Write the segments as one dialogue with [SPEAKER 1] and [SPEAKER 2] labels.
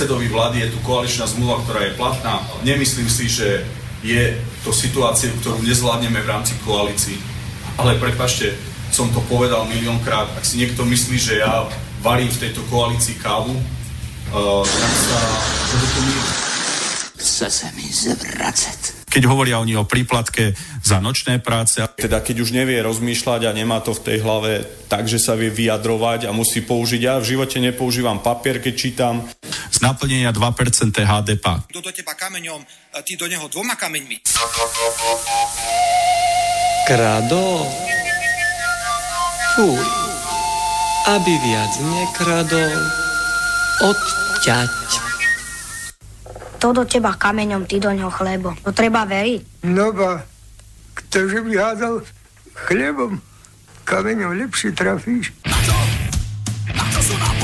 [SPEAKER 1] predsedovi vlády, je tu koaličná zmluva, ktorá je platná. Nemyslím si, že je to situácia, ktorú nezvládneme v rámci koalícií. Ale prepašte, som to povedal miliónkrát, ak si niekto myslí, že ja varím v tejto koalícii kávu, uh, tak sa
[SPEAKER 2] Chce sa mi zvracať.
[SPEAKER 1] Keď hovoria oni o príplatke za nočné práce.
[SPEAKER 3] Teda keď už nevie rozmýšľať a nemá to v tej hlave tak, že sa vie vyjadrovať a musí použiť. Ja v živote nepoužívam papier, keď čítam.
[SPEAKER 1] Naplnenia 2% HDP.
[SPEAKER 4] Kto do teba kameňom, ty do neho dvoma kameňmi.
[SPEAKER 5] Krado. Fuj. Aby viac nekradol, odťať.
[SPEAKER 6] To do teba kameňom, ty do ňoho chlebo. To treba veriť.
[SPEAKER 7] No ba, ktože by hádal chlebom, kameňom lepšie trafíš.
[SPEAKER 2] Na čo? Na čo sú na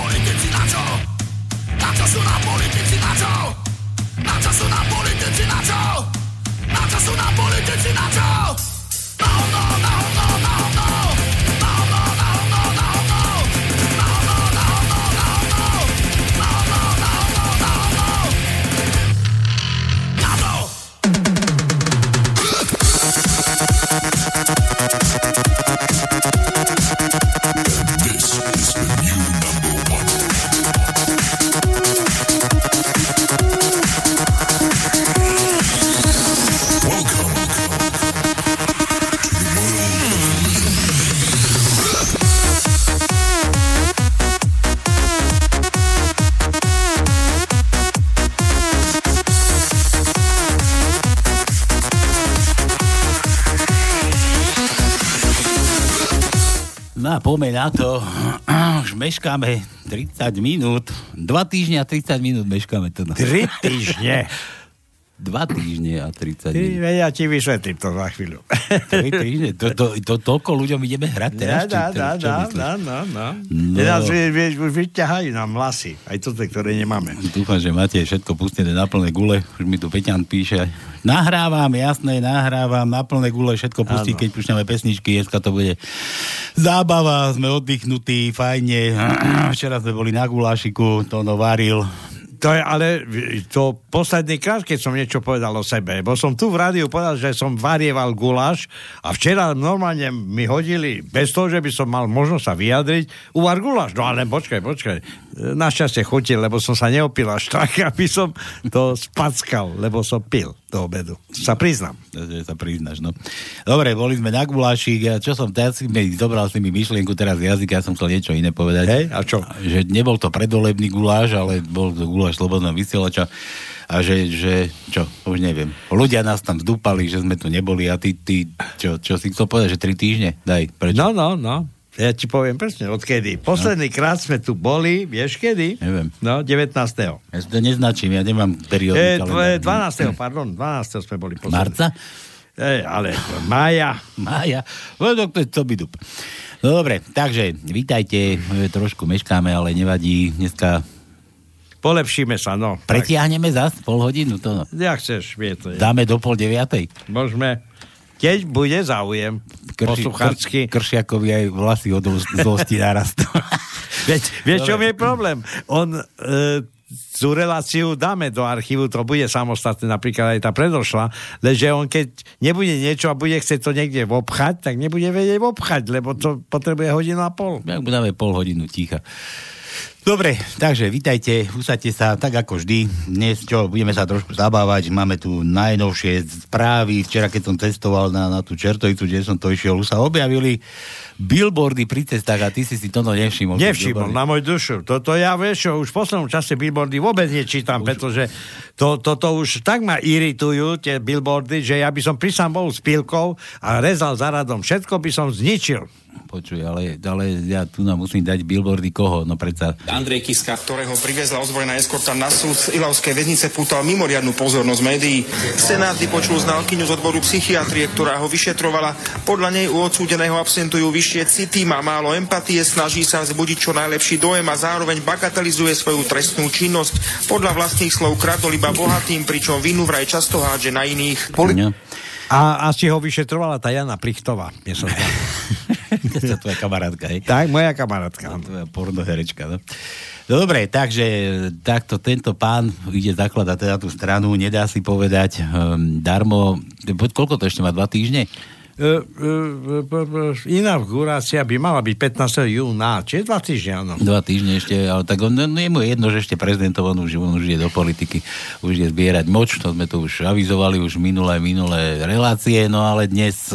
[SPEAKER 2] čo sú na politici, na čo? Na čo sú na politici, na čo? Na čo sú na politici, na čo? No, no, no, no,
[SPEAKER 8] poďme na to. Už meškáme 30 minút. Dva týždňa a 30 minút meškáme to.
[SPEAKER 9] Tri týždne.
[SPEAKER 8] Dva týždne a 30
[SPEAKER 9] Ty,
[SPEAKER 8] minút.
[SPEAKER 9] ja ti vysvetlím to za chvíľu.
[SPEAKER 8] Tri týždne. To, to, to, toľko ľuďom ideme hrať teraz?
[SPEAKER 9] Dá, dá, dá, dá, no, no.
[SPEAKER 8] No.
[SPEAKER 9] Teraz už vyťahajú nám vlasy. Aj toto, ktoré nemáme.
[SPEAKER 8] Dúfam, že máte všetko pustené na plné gule. Už mi tu Peťan píše. Nahrávam, jasné, nahrávam na plné gule, všetko pustí,
[SPEAKER 9] Áno.
[SPEAKER 8] keď pušťame pesničky. Dneska to bude zábava, sme oddychnutí, fajne. Včera sme boli na gulášiku, to no varil.
[SPEAKER 9] To je ale to posledný krát, keď som niečo povedal o sebe, bo som tu v rádiu povedal, že som varieval guláš a včera normálne mi hodili, bez toho, že by som mal možnosť sa vyjadriť, uvar guláš. No ale počkaj, počkaj. Našťastie chutil, lebo som sa neopil až tak, aby som to spackal, lebo som pil do obedu. Sa priznám.
[SPEAKER 8] sa priznáš, no. Dobre, boli sme na gulášik, a čo som teraz zobral si mi myšlienku teraz z jazyka, ja som chcel niečo iné povedať.
[SPEAKER 9] Hej, a čo?
[SPEAKER 8] Že nebol to predolebný guláš, ale bol to guláš slobodného vysielača a že, že, čo, už neviem. Ľudia nás tam zdúpali, že sme tu neboli a ty, ty čo, čo si chcel povedať, že tri týždne? Daj, prečo?
[SPEAKER 9] No, no, no. Ja ti poviem presne, odkedy. Posledný krát sme tu boli, vieš kedy?
[SPEAKER 8] Neviem.
[SPEAKER 9] No, 19.
[SPEAKER 8] Ja si to neznačím, ja nemám periódy.
[SPEAKER 9] E, tvoje 12. pardon, 12. sme boli posledný.
[SPEAKER 8] Marca?
[SPEAKER 9] E, ale mája.
[SPEAKER 8] Mája. No, to, to, to by dup. No dobre, takže vítajte, e, trošku meškáme, ale nevadí. Dneska
[SPEAKER 9] Polepšíme sa, no.
[SPEAKER 8] pretiahneme zas pol hodinu. To no.
[SPEAKER 9] Jak chceš, vie to je.
[SPEAKER 8] Dáme do pol deviatej.
[SPEAKER 9] Môžeme. Keď bude záujem. Posluchácky.
[SPEAKER 8] Kr, kršiakovi aj vlasy od zlosti narastú.
[SPEAKER 9] Veď, vieš, čo je problém? On e, tú reláciu dáme do archívu, to bude samostatné, napríklad aj tá predošla, lenže on keď nebude niečo a bude chcieť to niekde obchať, tak nebude vedieť obchať, lebo to potrebuje hodinu a pol.
[SPEAKER 8] Jak dáme pol hodinu ticha. Dobre, takže vítajte, usadte sa tak ako vždy. Dnes čo, budeme sa trošku zabávať, máme tu najnovšie správy. Včera, keď som cestoval na, na tú čertovicu, kde som to išiel, už sa objavili billboardy pri cestách a ty si si to no nevšimol.
[SPEAKER 9] Nevšimol, na môj dušu. Toto ja, vieš, čo, už v poslednom čase billboardy vôbec nečítam, už... pretože to, toto už tak ma iritujú, tie billboardy, že ja by som prisám bol s pilkou a rezal za radom. Všetko by som zničil.
[SPEAKER 8] Počuj, ale, ale ja tu nám musím dať billboardy koho? No predsa...
[SPEAKER 4] Andrej Kiska, ktorého priviezla ozbrojená eskorta na súd z Ilavskej väznice, pútal mimoriadnu pozornosť médií. Senát vypočul znalkyňu z odboru psychiatrie, ktorá ho vyšetrovala. Podľa nej u odsúdeného absentujú vyššie city, má málo empatie, snaží sa vzbudiť čo najlepší dojem a zároveň bagatelizuje svoju trestnú činnosť. Podľa vlastných slov kradol iba bohatým, pričom vinu vraj často hádže na iných.
[SPEAKER 8] Poli-
[SPEAKER 9] A asi ho vyšetrovala tá Jana Plichtová. mne sa zdá.
[SPEAKER 8] to je tvoja kamarátka, hej?
[SPEAKER 9] Tak, moja kamarátka.
[SPEAKER 8] Tvoja pornoherečka, no. No dobre, takže takto tento pán ide zakladať teda tú stranu, nedá si povedať um, darmo, koľko to ešte má, dva týždne?
[SPEAKER 9] E, e, e, inaugurácia by mala byť 15. júna, čiže dva týždňa, áno.
[SPEAKER 8] Dva týždne ešte, ale tak on, no, je mu jedno, že ešte prezidentom, on už, on už ide do politiky, už ide zbierať moč, to sme to už avizovali, už minulé, minulé relácie, no ale dnes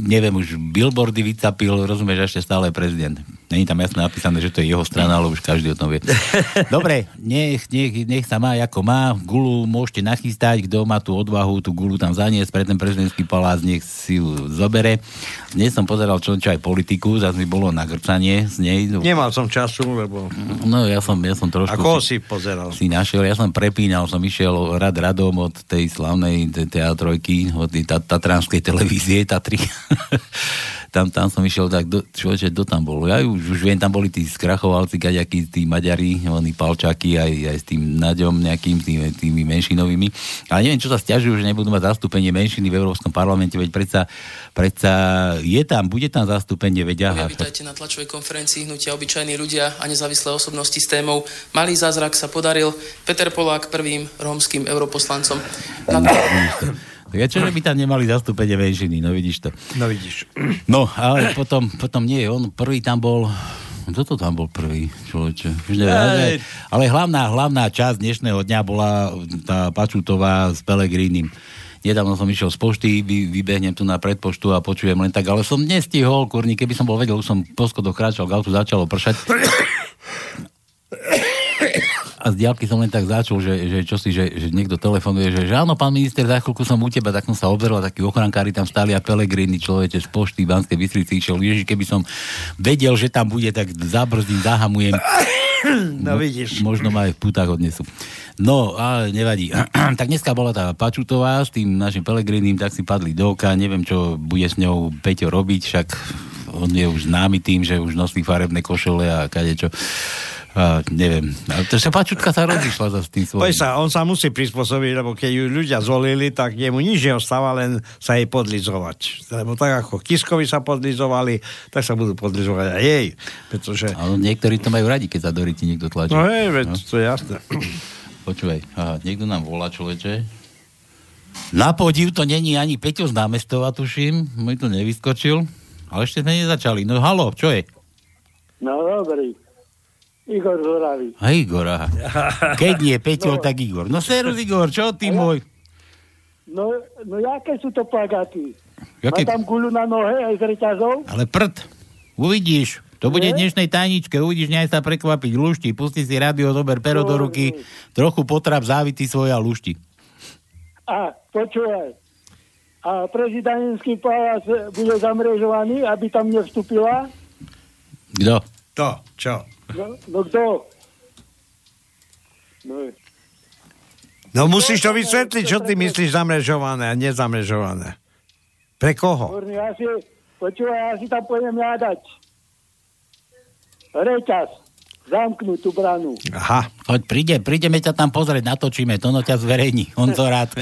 [SPEAKER 8] neviem, už billboardy vycapil, rozumieš, ešte stále prezident. Není tam jasne napísané, že to je jeho strana, ale už každý o tom vie. Dobre, nech, nech, nech sa má ako má. Gulu môžete nachystať, kto má tú odvahu, tú gulu tam zaniesť pre ten prezidentský palác, nech si ju zobere. Dnes som pozeral čo, čo aj politiku, zase mi bolo nagrcanie z nej.
[SPEAKER 9] Nemal som času, lebo...
[SPEAKER 8] No ja som, ja som trošku...
[SPEAKER 9] Ako si, si pozeral?
[SPEAKER 8] Si našiel, ja som prepínal, som išiel rad radom od tej slavnej teatrojky, od tej tatranskej televízie Tatry. tam, tam som išiel tak, do, človeče, kto tam bol? Ja už, už viem, tam boli tí skrachovalci, kaďakí tí Maďari, oni palčaky, aj, aj s tým Naďom nejakým, tými, tými menšinovými. Ale neviem, čo sa stiažujú, že nebudú mať zastúpenie menšiny v Európskom parlamente, veď predsa, predsa je tam, bude tam zastúpenie, veď aha.
[SPEAKER 10] Vítajte na tlačovej konferencii Hnutia obyčajní ľudia a nezávislé osobnosti s témou Malý zázrak sa podaril. Peter Polák prvým rómskym europoslancom. Na
[SPEAKER 8] čo, že by tam nemali zastúpenie menšiny, no vidíš to.
[SPEAKER 9] No vidíš.
[SPEAKER 8] No, ale potom, potom nie, on prvý tam bol, kto to tam bol prvý, človeče? Už neviem, ale, ale hlavná, hlavná časť dnešného dňa bola tá Pačutová s Pelegrínim. Nedávno som išiel z pošty, vy, vybehnem tu na predpoštu a počujem len tak, ale som nestihol, kurník, keby som bol vedel, už som po schodoch kráčal, autu začalo pršať a z diálky som len tak začul, že, že čo si, že, že niekto telefonuje, že, že áno, pán minister, za chvíľku som u teba, tak som sa obzerol, takí ochrankári tam stáli a Pelegrini, človeče z pošty Banskej Bystrici išiel, ježiš, keby som vedel, že tam bude, tak zabrzdím, zahamujem.
[SPEAKER 9] No vidíš.
[SPEAKER 8] Možno ma aj v putách odnesú. No, ale nevadí. tak dneska bola tá Pačutová s tým našim Pelegrinim, tak si padli do oka, neviem, čo bude s ňou Peťo robiť, však on je už známy tým, že už nosí farebné košele a kadečo. A, neviem. A to sa Pačutka sa rozišla za tým svojím.
[SPEAKER 9] Poď sa, on sa musí prispôsobiť, lebo keď ju ľudia zvolili, tak jemu nič neostáva, len sa jej podlizovať. Lebo tak ako Kiskovi sa podlizovali, tak sa budú podlizovať aj jej. Pretože...
[SPEAKER 8] Ale niektorí to majú radi, keď za doriti niekto tlačí.
[SPEAKER 9] No hej, veď, no. to je jasné.
[SPEAKER 8] Počúvaj, aha, niekto nám volá, človeče. Na podiv to není ani Peťo z námestova, tuším. Môj to nevyskočil. Ale ešte sme nezačali. No halo, čo je?
[SPEAKER 11] No dobrý. Igor Zoravý.
[SPEAKER 8] A Igor, aha. Keď nie Peťo, no. tak Igor. No serus Igor, čo ty ja, môj?
[SPEAKER 11] No, no jaké sú to plagaty? Jaké... Má tam guľu na nohe aj z reťazov?
[SPEAKER 8] Ale prd, uvidíš. To bude v dnešnej tajničke, uvidíš, nech sa prekvapiť. Lušti, pusti si rádio, zober pero do ruky, trochu potrap závity svoja lušti.
[SPEAKER 11] A, počúvaj. A prezidentský palác bude zamrežovaný, aby tam nevstúpila?
[SPEAKER 8] Kto?
[SPEAKER 9] To, čo?
[SPEAKER 11] No, no kto? No,
[SPEAKER 9] no musíš to vysvetliť, čo ty myslíš zamrežované a nezamrežované. Pre koho?
[SPEAKER 11] Ja si, počúvaj, ja si tam pôjdem jadať. Reťaz. Zamknúť tú branu.
[SPEAKER 8] Aha. Choď, príde, prídeme ťa tam pozrieť, natočíme, to no ťa zverejní. On to rád.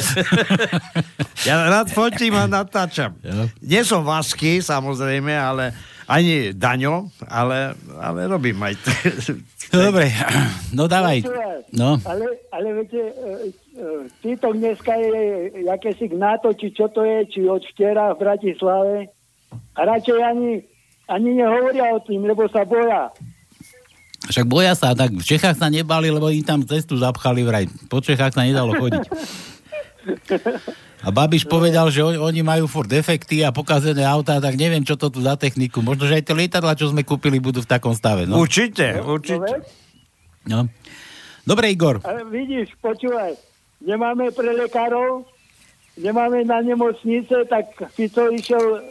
[SPEAKER 9] ja rád fotím a natáčam. Ja. Nie som Vasky, samozrejme, ale ani Daňo, ale, ale robím aj... T-
[SPEAKER 8] Dobre, no dávaj. No.
[SPEAKER 11] Ale, ale viete, e, e, títo dneska je jakési NATO, či čo to je, či od včera v Bratislave. A radšej ani, ani nehovoria o tým, lebo sa boja.
[SPEAKER 8] Však boja sa, tak v Čechách sa nebali, lebo im tam cestu zapchali vraj. Po Čechách sa nedalo chodiť. A Babiš povedal, že on, oni majú furt defekty a pokazené autá, tak neviem, čo to tu za techniku. Možno, že aj tie lietadla, čo sme kúpili, budú v takom stave. No?
[SPEAKER 9] Určite, určite.
[SPEAKER 8] No. Dobre, Igor.
[SPEAKER 11] Ale vidíš, počúvaj, nemáme pre lekárov, nemáme na nemocnice, tak Fico išiel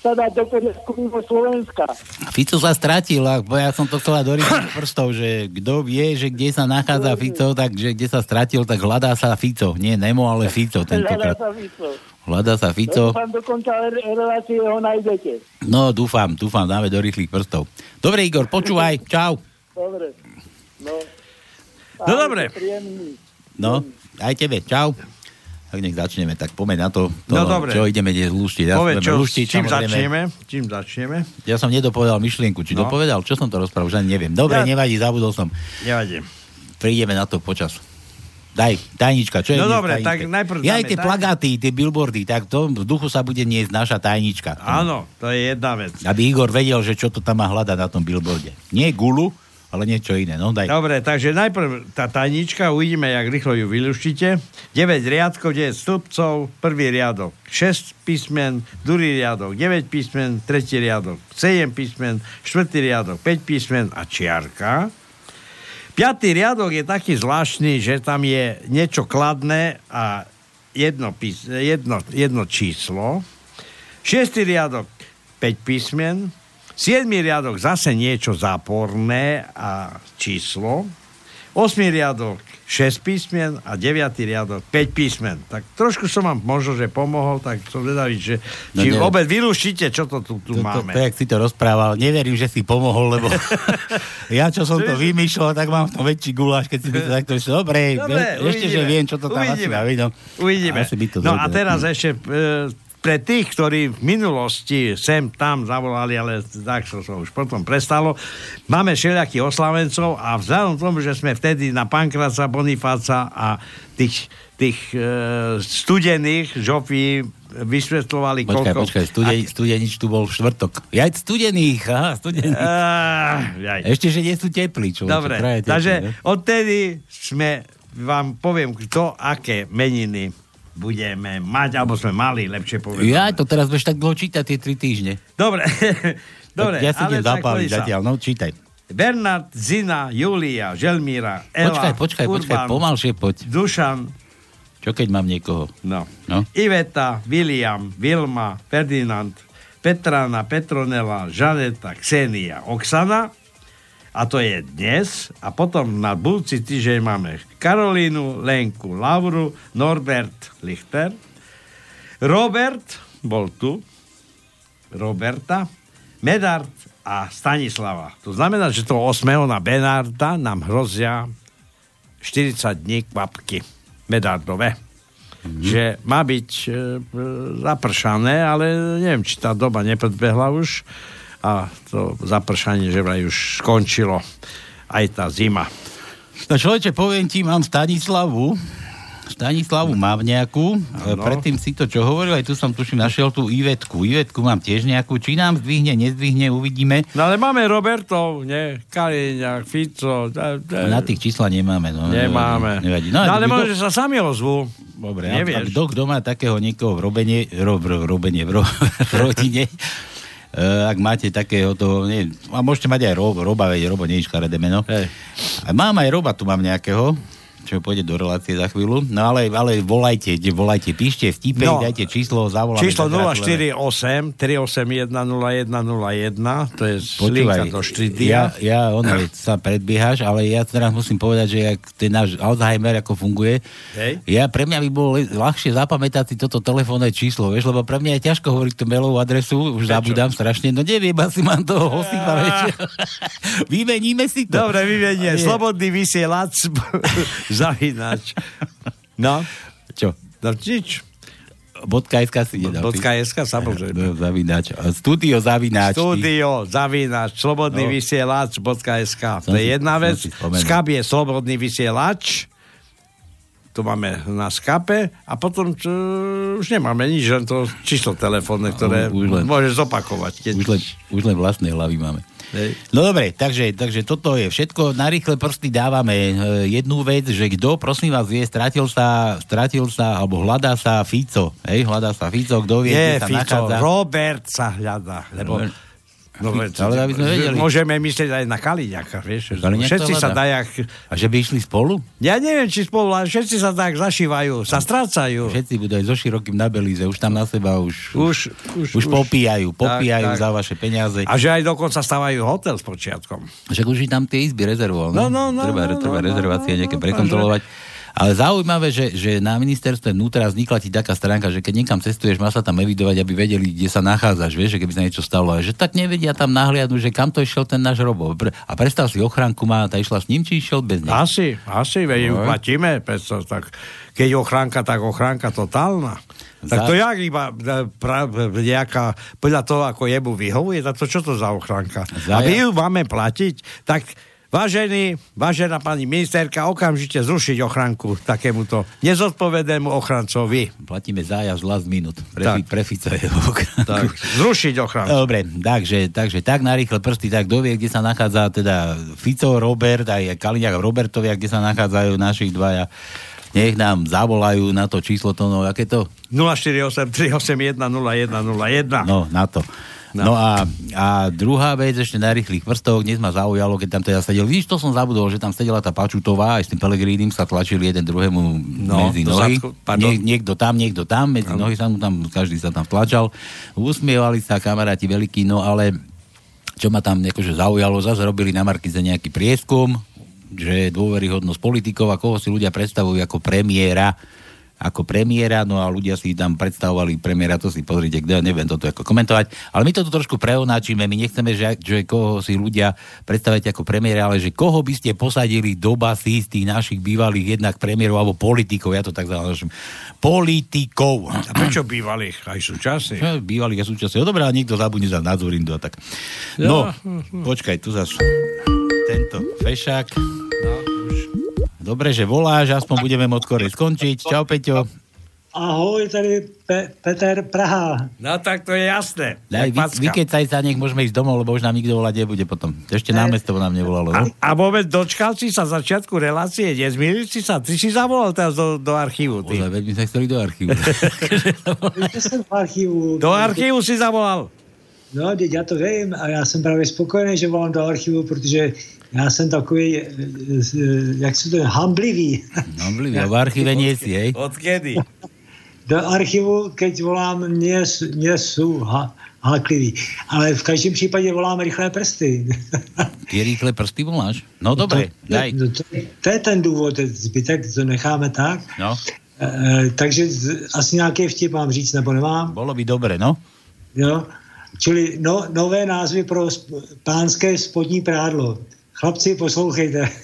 [SPEAKER 11] sa dať do poriadku mimo Slovenska.
[SPEAKER 8] Fico sa stratil, a ja som to chcela do prstov, že kto vie, že kde sa nachádza Fico, tak že kde sa stratil, tak hľadá sa Fico. Nie Nemo, ale Fico tentokrát. Hľadá sa Fico. Hľadá sa Fico.
[SPEAKER 11] Dúfam, dokonca relácie ho nájdete.
[SPEAKER 8] No, dúfam, dúfam, dáme do rýchlych prstov. Dobre, Igor, počúvaj, čau.
[SPEAKER 11] Dobre. No,
[SPEAKER 9] no dobre.
[SPEAKER 8] No, aj tebe, čau. Tak nech začneme, tak pomeň na to, to
[SPEAKER 9] No, dobre.
[SPEAKER 8] čo ideme dnes lúštiť. Ja budeme
[SPEAKER 9] čo,
[SPEAKER 8] lúštiť,
[SPEAKER 9] čím
[SPEAKER 8] samozrejme.
[SPEAKER 9] začneme? Čím začneme?
[SPEAKER 8] Ja som nedopovedal myšlienku. Či
[SPEAKER 9] No.
[SPEAKER 8] dopovedal? Čo som to rozprával? Už ani neviem. Dobre,
[SPEAKER 9] Ja-
[SPEAKER 8] nevadí, zabudol som.
[SPEAKER 9] Nevadí.
[SPEAKER 8] Prídeme na to počas. Daj, tajnička, čo je
[SPEAKER 9] No dobre,
[SPEAKER 8] tajnička?
[SPEAKER 9] tak najprv
[SPEAKER 8] Ja aj tie
[SPEAKER 9] taj-
[SPEAKER 8] plagáty, tie billboardy, tak to v duchu sa bude niesť naša tajnička.
[SPEAKER 9] Áno, to je jedna vec.
[SPEAKER 8] Aby Igor vedel, že čo to tam má hľadať na tom billboarde. Nie gulu, ale niečo iné. No daj.
[SPEAKER 9] Dobre, takže najprv tá tajnička, uvidíme, jak rýchlo ju vyluštíte. 9 riadkov, 9 stĺpcov, prvý riadok 6 písmen, druhý riadok 9 písmen, tretí riadok 7 písmen, štvrtý riadok 5 písmen a čiarka. Piatý riadok je taký zvláštny, že tam je niečo kladné a jedno, pís- jedno, jedno číslo. Šiestý riadok 5 písmen, siedmý riadok zase niečo záporné a číslo. Osmý riadok 6 písmen a deviatý riadok 5 písmen. Tak trošku som vám možno, že pomohol, tak som vedavý, že
[SPEAKER 8] No
[SPEAKER 9] či
[SPEAKER 8] ne-
[SPEAKER 9] vôbec vylúšite, čo to tu, tu
[SPEAKER 8] To, to,
[SPEAKER 9] máme.
[SPEAKER 8] to, jak si to rozprával, neverím, že si pomohol, lebo ja, čo som to vymýšľal, tak mám v tom väčší guláš, keď si by to takto ešte, dobre,
[SPEAKER 9] Dobre,
[SPEAKER 8] ešte, že
[SPEAKER 9] uvidíme.
[SPEAKER 8] viem, čo to tam asi
[SPEAKER 9] Uvidíme.
[SPEAKER 8] byť, no.
[SPEAKER 9] Uvidíme.
[SPEAKER 8] Asi by to
[SPEAKER 9] no a
[SPEAKER 8] zhodil.
[SPEAKER 9] teraz ešte e, pre tých, ktorí v minulosti sem tam zavolali, ale tak sa to už potom prestalo, máme všelijakých oslavencov a vzhľadom tomu, že sme vtedy na Pankraca, Bonifáca a tých, tých e, studených žofí vysvetľovali,
[SPEAKER 8] Počkaj,
[SPEAKER 9] koľko...
[SPEAKER 8] počkaj, studen, studenič tu bol v štvrtok. Ja studených, aha, studených.
[SPEAKER 9] Jaj.
[SPEAKER 8] Ešte, že nie sú teplí, čo?
[SPEAKER 9] Dobre,
[SPEAKER 8] teplí,
[SPEAKER 9] takže
[SPEAKER 8] ne?
[SPEAKER 9] odtedy sme, vám poviem, kto aké meniny budeme mať, alebo sme mali, lepšie povedať.
[SPEAKER 8] Ja to teraz budeš tak dlho čítať tie tri týždne.
[SPEAKER 9] Dobre, dobre.
[SPEAKER 8] tak ja si idem zapáliť zatiaľ, no čítaj.
[SPEAKER 9] Bernard, Zina, Julia, Želmíra, Ela,
[SPEAKER 8] Počkaj, počkaj, počkaj,
[SPEAKER 9] Urban,
[SPEAKER 8] pomalšie poď.
[SPEAKER 9] Dušan,
[SPEAKER 8] Čo keď mám niekoho?
[SPEAKER 9] no.
[SPEAKER 8] No.
[SPEAKER 9] Iveta, William, Vilma, Ferdinand, Petrana, Petronela, Žaneta, Ksenia, Oksana. A to je dnes. A potom na budúci týždeň máme Karolínu, Lenku, Lauru, Norbert Lichter, Robert, bol tu, Roberta, Medard a Stanislava. To znamená, že to 8. na Benarda nám hrozia 40 dní kvapky Medardové. Mm-hmm. Že má byť e, e, zapršané, ale neviem, či tá doba nepredbehla už a to zapršanie, že vraj už skončilo aj tá zima.
[SPEAKER 8] No človeče, poviem ti, mám Stanislavu. Stanislavu mám nejakú. ale. Predtým si to, čo hovoril, aj tu som tuším našiel tú Ivetku. Ivetku mám tiež nejakú. Či nám zdvihne, nezdvihne, uvidíme.
[SPEAKER 9] No ale máme Robertov, nie? Kaliňák, Fico. Da, da.
[SPEAKER 8] Na tých čísla nemáme. No,
[SPEAKER 9] Nemáme.
[SPEAKER 8] Nevadí.
[SPEAKER 9] No, ale
[SPEAKER 8] kto-
[SPEAKER 9] možno, sa sami ozvú.
[SPEAKER 8] Dobre, a, a kto, kto má takého niekoho v robenie, ro, ro, robenie, ro, v rodine, ak máte takého toho, nie, a môžete mať aj Rob, Roba, veď Robo nie je škaredé meno.
[SPEAKER 9] Hej.
[SPEAKER 8] Mám aj Roba, tu mám nejakého, čo pôjde do relácie za chvíľu. No ale, ale volajte, volajte, píšte vtipe,
[SPEAKER 9] No.
[SPEAKER 8] dajte číslo, zavoláme.
[SPEAKER 9] Číslo
[SPEAKER 8] zagratulujeme.
[SPEAKER 9] 048 381 0101, to je
[SPEAKER 8] Počúvaj,
[SPEAKER 9] do štúdia.
[SPEAKER 8] ja, ja ono, sa predbiehaš, ale ja teraz musím povedať, že jak ten náš Alzheimer ako funguje,
[SPEAKER 9] Hej.
[SPEAKER 8] ja pre mňa by bolo ľahšie zapamätať si toto telefónne číslo, vieš, lebo pre mňa je ťažko hovoriť tú mailovú adresu, už zabudám strašne, no neviem, asi mám toho hostika väčšie. Vymeníme si to.
[SPEAKER 9] Dobre, vyvenie.
[SPEAKER 8] Nie.
[SPEAKER 9] Slobodný vysielač. Zavinač. No,
[SPEAKER 8] Čo?
[SPEAKER 9] no nič.
[SPEAKER 8] Bodka SK si nedal.
[SPEAKER 9] SK, samozrejme.
[SPEAKER 8] No, zavináč. Studio zavináč.
[SPEAKER 9] Studio, zavinač, slobodný
[SPEAKER 8] No.
[SPEAKER 9] vysielač, .sk. To je jedna vec. Skab je slobodný vysielač. Tu máme na skape a potom čo, už nemáme nič, len to číslo telefónne, ktoré
[SPEAKER 8] Už- už len.
[SPEAKER 9] môžeš zopakovať. Keď...
[SPEAKER 8] Už len, už len vlastné hlavy máme. No dobre, takže, takže toto je všetko. Na rýchle prsty dávame e, jednu vec, že kto, prosím vás, vie, stratil sa, stratil sa, alebo hľadá sa Fico. Hej, hľadá sa Fico, kto vie,
[SPEAKER 9] Nie,
[SPEAKER 8] kde sa
[SPEAKER 9] Fico,
[SPEAKER 8] nachádza.
[SPEAKER 9] Robert sa hľadá. Lebo, no, veď,
[SPEAKER 8] Ale aby sme vedeli.
[SPEAKER 9] Môžeme myslieť aj na Kaliňaka, vieš.
[SPEAKER 8] Kaliňák
[SPEAKER 9] Všetci sa dajak...
[SPEAKER 8] A že by išli spolu?
[SPEAKER 9] Ja neviem, či spolu, ale všetci sa tak zašívajú, sa strácajú.
[SPEAKER 8] Všetci budú aj so širokým na Belize, už tam na seba už,
[SPEAKER 9] Už, už,
[SPEAKER 8] už popíjajú, popíjajú
[SPEAKER 9] Tak, tak.
[SPEAKER 8] za vaše peniaze.
[SPEAKER 9] A že aj dokonca stávajú hotel s počiatkom.
[SPEAKER 8] Však už tam tie izby rezervoval.
[SPEAKER 9] No, no, no,
[SPEAKER 8] treba
[SPEAKER 9] no,
[SPEAKER 8] treba
[SPEAKER 9] no,
[SPEAKER 8] rezervácie
[SPEAKER 9] no,
[SPEAKER 8] nejaké
[SPEAKER 9] no,
[SPEAKER 8] prekontrolovať. Ale zaujímavé, že, že na ministerstve vnútra vznikla ti taká stránka, že keď niekam cestuješ, má sa tam evidovať, aby vedeli, kde sa nachádzaš, vieš, že keby sa niečo stalo. A že tak nevedia tam nahliadnúť, že kam to išiel ten náš robo. A predstav si, ochránku má, tá išla s ním, či išiel bez nej?
[SPEAKER 9] Asi, asi, veď ju
[SPEAKER 8] No.
[SPEAKER 9] platíme, predstav, tak keď je ochránka, tak ochránka totálna. Tak
[SPEAKER 8] Za-
[SPEAKER 9] to jak iba e, pra, nejaká, podľa toho, ako jebu vyhovuje, tak to čo to za ochránka? A
[SPEAKER 8] Za-
[SPEAKER 9] my ju máme platiť, tak Vážený, vážená pani ministerka, okamžite zrušiť ochránku takémuto nezodpovednému ochrancovi.
[SPEAKER 8] Platíme zájazd last minút. Pre,
[SPEAKER 9] Tak.
[SPEAKER 8] pre Fica je
[SPEAKER 9] Tak, zrušiť ochránku.
[SPEAKER 8] Dobre, takže, takže tak na rýchle prsty, tak dovie, kde sa nachádza teda Fico, Robert, aj Kaliňák, Robertovia, kde sa nachádzajú našich dvaja. Nech nám zavolajú na to číslo to, no, aké to?
[SPEAKER 9] 048 381 0101.
[SPEAKER 8] No, na to. No, a, a druhá vec ešte na rýchlych prstoch, dnes ma zaujalo, keď tam teda sedel, víš, to som zabudol, že tam sedela tá Pačutová, aj s tým Pelegrínim sa tlačili jeden druhému
[SPEAKER 9] No,
[SPEAKER 8] medzi nohy.
[SPEAKER 9] zadku.
[SPEAKER 8] Nie, niekto tam, niekto tam, medzi nohy sa mu tam, každý sa tam tlačal. Usmievali sa kamaráti veľkí, no ale čo ma tam akože zaujalo, zase robili na Markize nejaký prieskum, že dôveryhodnosť politikov a koho si ľudia predstavujú ako premiéra, ako premiéra, no a ľudia si tam predstavovali premiéra, to si pozrite, kde, neviem toto ako komentovať, ale my to tu trošku preonáčime, my nechceme, že, že koho si ľudia predstaviť ako premiéra, ale že koho by ste posadili do basy z tých našich bývalých jednak premiérov alebo politikov, ja to tak zanášam, politikov.
[SPEAKER 9] A prečo bývalých aj súčasných?
[SPEAKER 8] Ja, bývalých a súčasných. No dobré, ale niekto zabudne za Nadzurindu a tak. No, počkaj, tu zase tento fešák. Dobre, že voláš, aspoň budeme môcť skôr skončiť. Čau, Peťo.
[SPEAKER 12] Ahoj, tady Pe- Peter Praha.
[SPEAKER 9] No tak to je jasné.
[SPEAKER 8] Daj, vy, vykecaj sa, nech môžeme ísť domov, lebo už nám nikto volať nebude potom. Ešte námesto nám nevolalo.
[SPEAKER 9] A, a vôbec dočkal si sa začiatku relácie, nezmýlil si sa? Ty si zavolal teraz do, do archívu. Ty.
[SPEAKER 8] Ozaj, veď my sme chceli do archívu.
[SPEAKER 9] Do archívu si zavolal.
[SPEAKER 12] No, já to vím a já jsem právě spokojený, že volám do archivu, protože já jsem takový, eh, eh, jak se to je, hamblivý.
[SPEAKER 8] No, blivý, a v archíve nie si, hej?
[SPEAKER 9] Odkedy?
[SPEAKER 12] Do archivu, keď volám, nie, nie sú ha, háklivý. Ale v každém případě volám rychlé prsty.
[SPEAKER 8] Ty rýchle prsty voláš? No dobre,
[SPEAKER 12] to,
[SPEAKER 8] daj.
[SPEAKER 12] to, to, to je ten důvod, zbytek to necháme tak.
[SPEAKER 8] No,
[SPEAKER 12] E, takže z, asi nějaký vtip mám říct, nebo nemám?
[SPEAKER 8] bolo by dobre, no.
[SPEAKER 12] Jo? Čili no, nové názvy pro sp- pánské spodní prádlo. Chlapci, poslouchejte.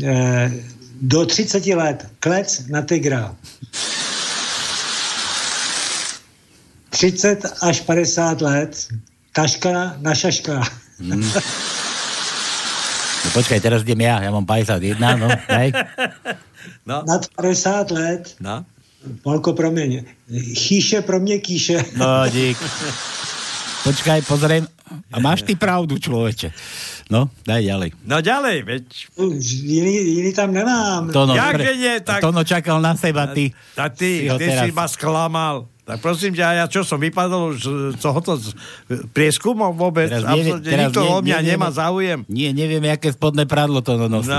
[SPEAKER 12] Eh, Do 30 let klec na tygra. 30 až 50 let taška na šaška.
[SPEAKER 8] no počkaj, teraz idem ja, ja mám 51, no.
[SPEAKER 9] No.
[SPEAKER 12] Nad 50 let
[SPEAKER 9] No.
[SPEAKER 12] Polko, promiň. Chýše pro mě kýše.
[SPEAKER 8] No, dík. Počkaj, pozriem. A máš ty pravdu, človeče. No, daj ďalej.
[SPEAKER 9] No ďalej, veď.
[SPEAKER 12] Jiný tam nemám.
[SPEAKER 8] To no,
[SPEAKER 9] Jak
[SPEAKER 8] pre-
[SPEAKER 9] nie, tak-
[SPEAKER 8] To no čakal na seba, ty.
[SPEAKER 9] A ty,
[SPEAKER 8] Si ho
[SPEAKER 9] ty
[SPEAKER 8] teraz-
[SPEAKER 9] si ma sklamal. Tak prosím ťa, ja čo som vypadol z tohoto z prieskumov vôbec?
[SPEAKER 8] Teraz nevie-
[SPEAKER 9] Absolutne
[SPEAKER 8] teraz
[SPEAKER 9] nikto
[SPEAKER 8] nie-
[SPEAKER 9] o mňa
[SPEAKER 8] nevieme-
[SPEAKER 9] nemá záujem.
[SPEAKER 8] Nie, nevieme, aké spodné pradlo to no nosí.
[SPEAKER 9] No,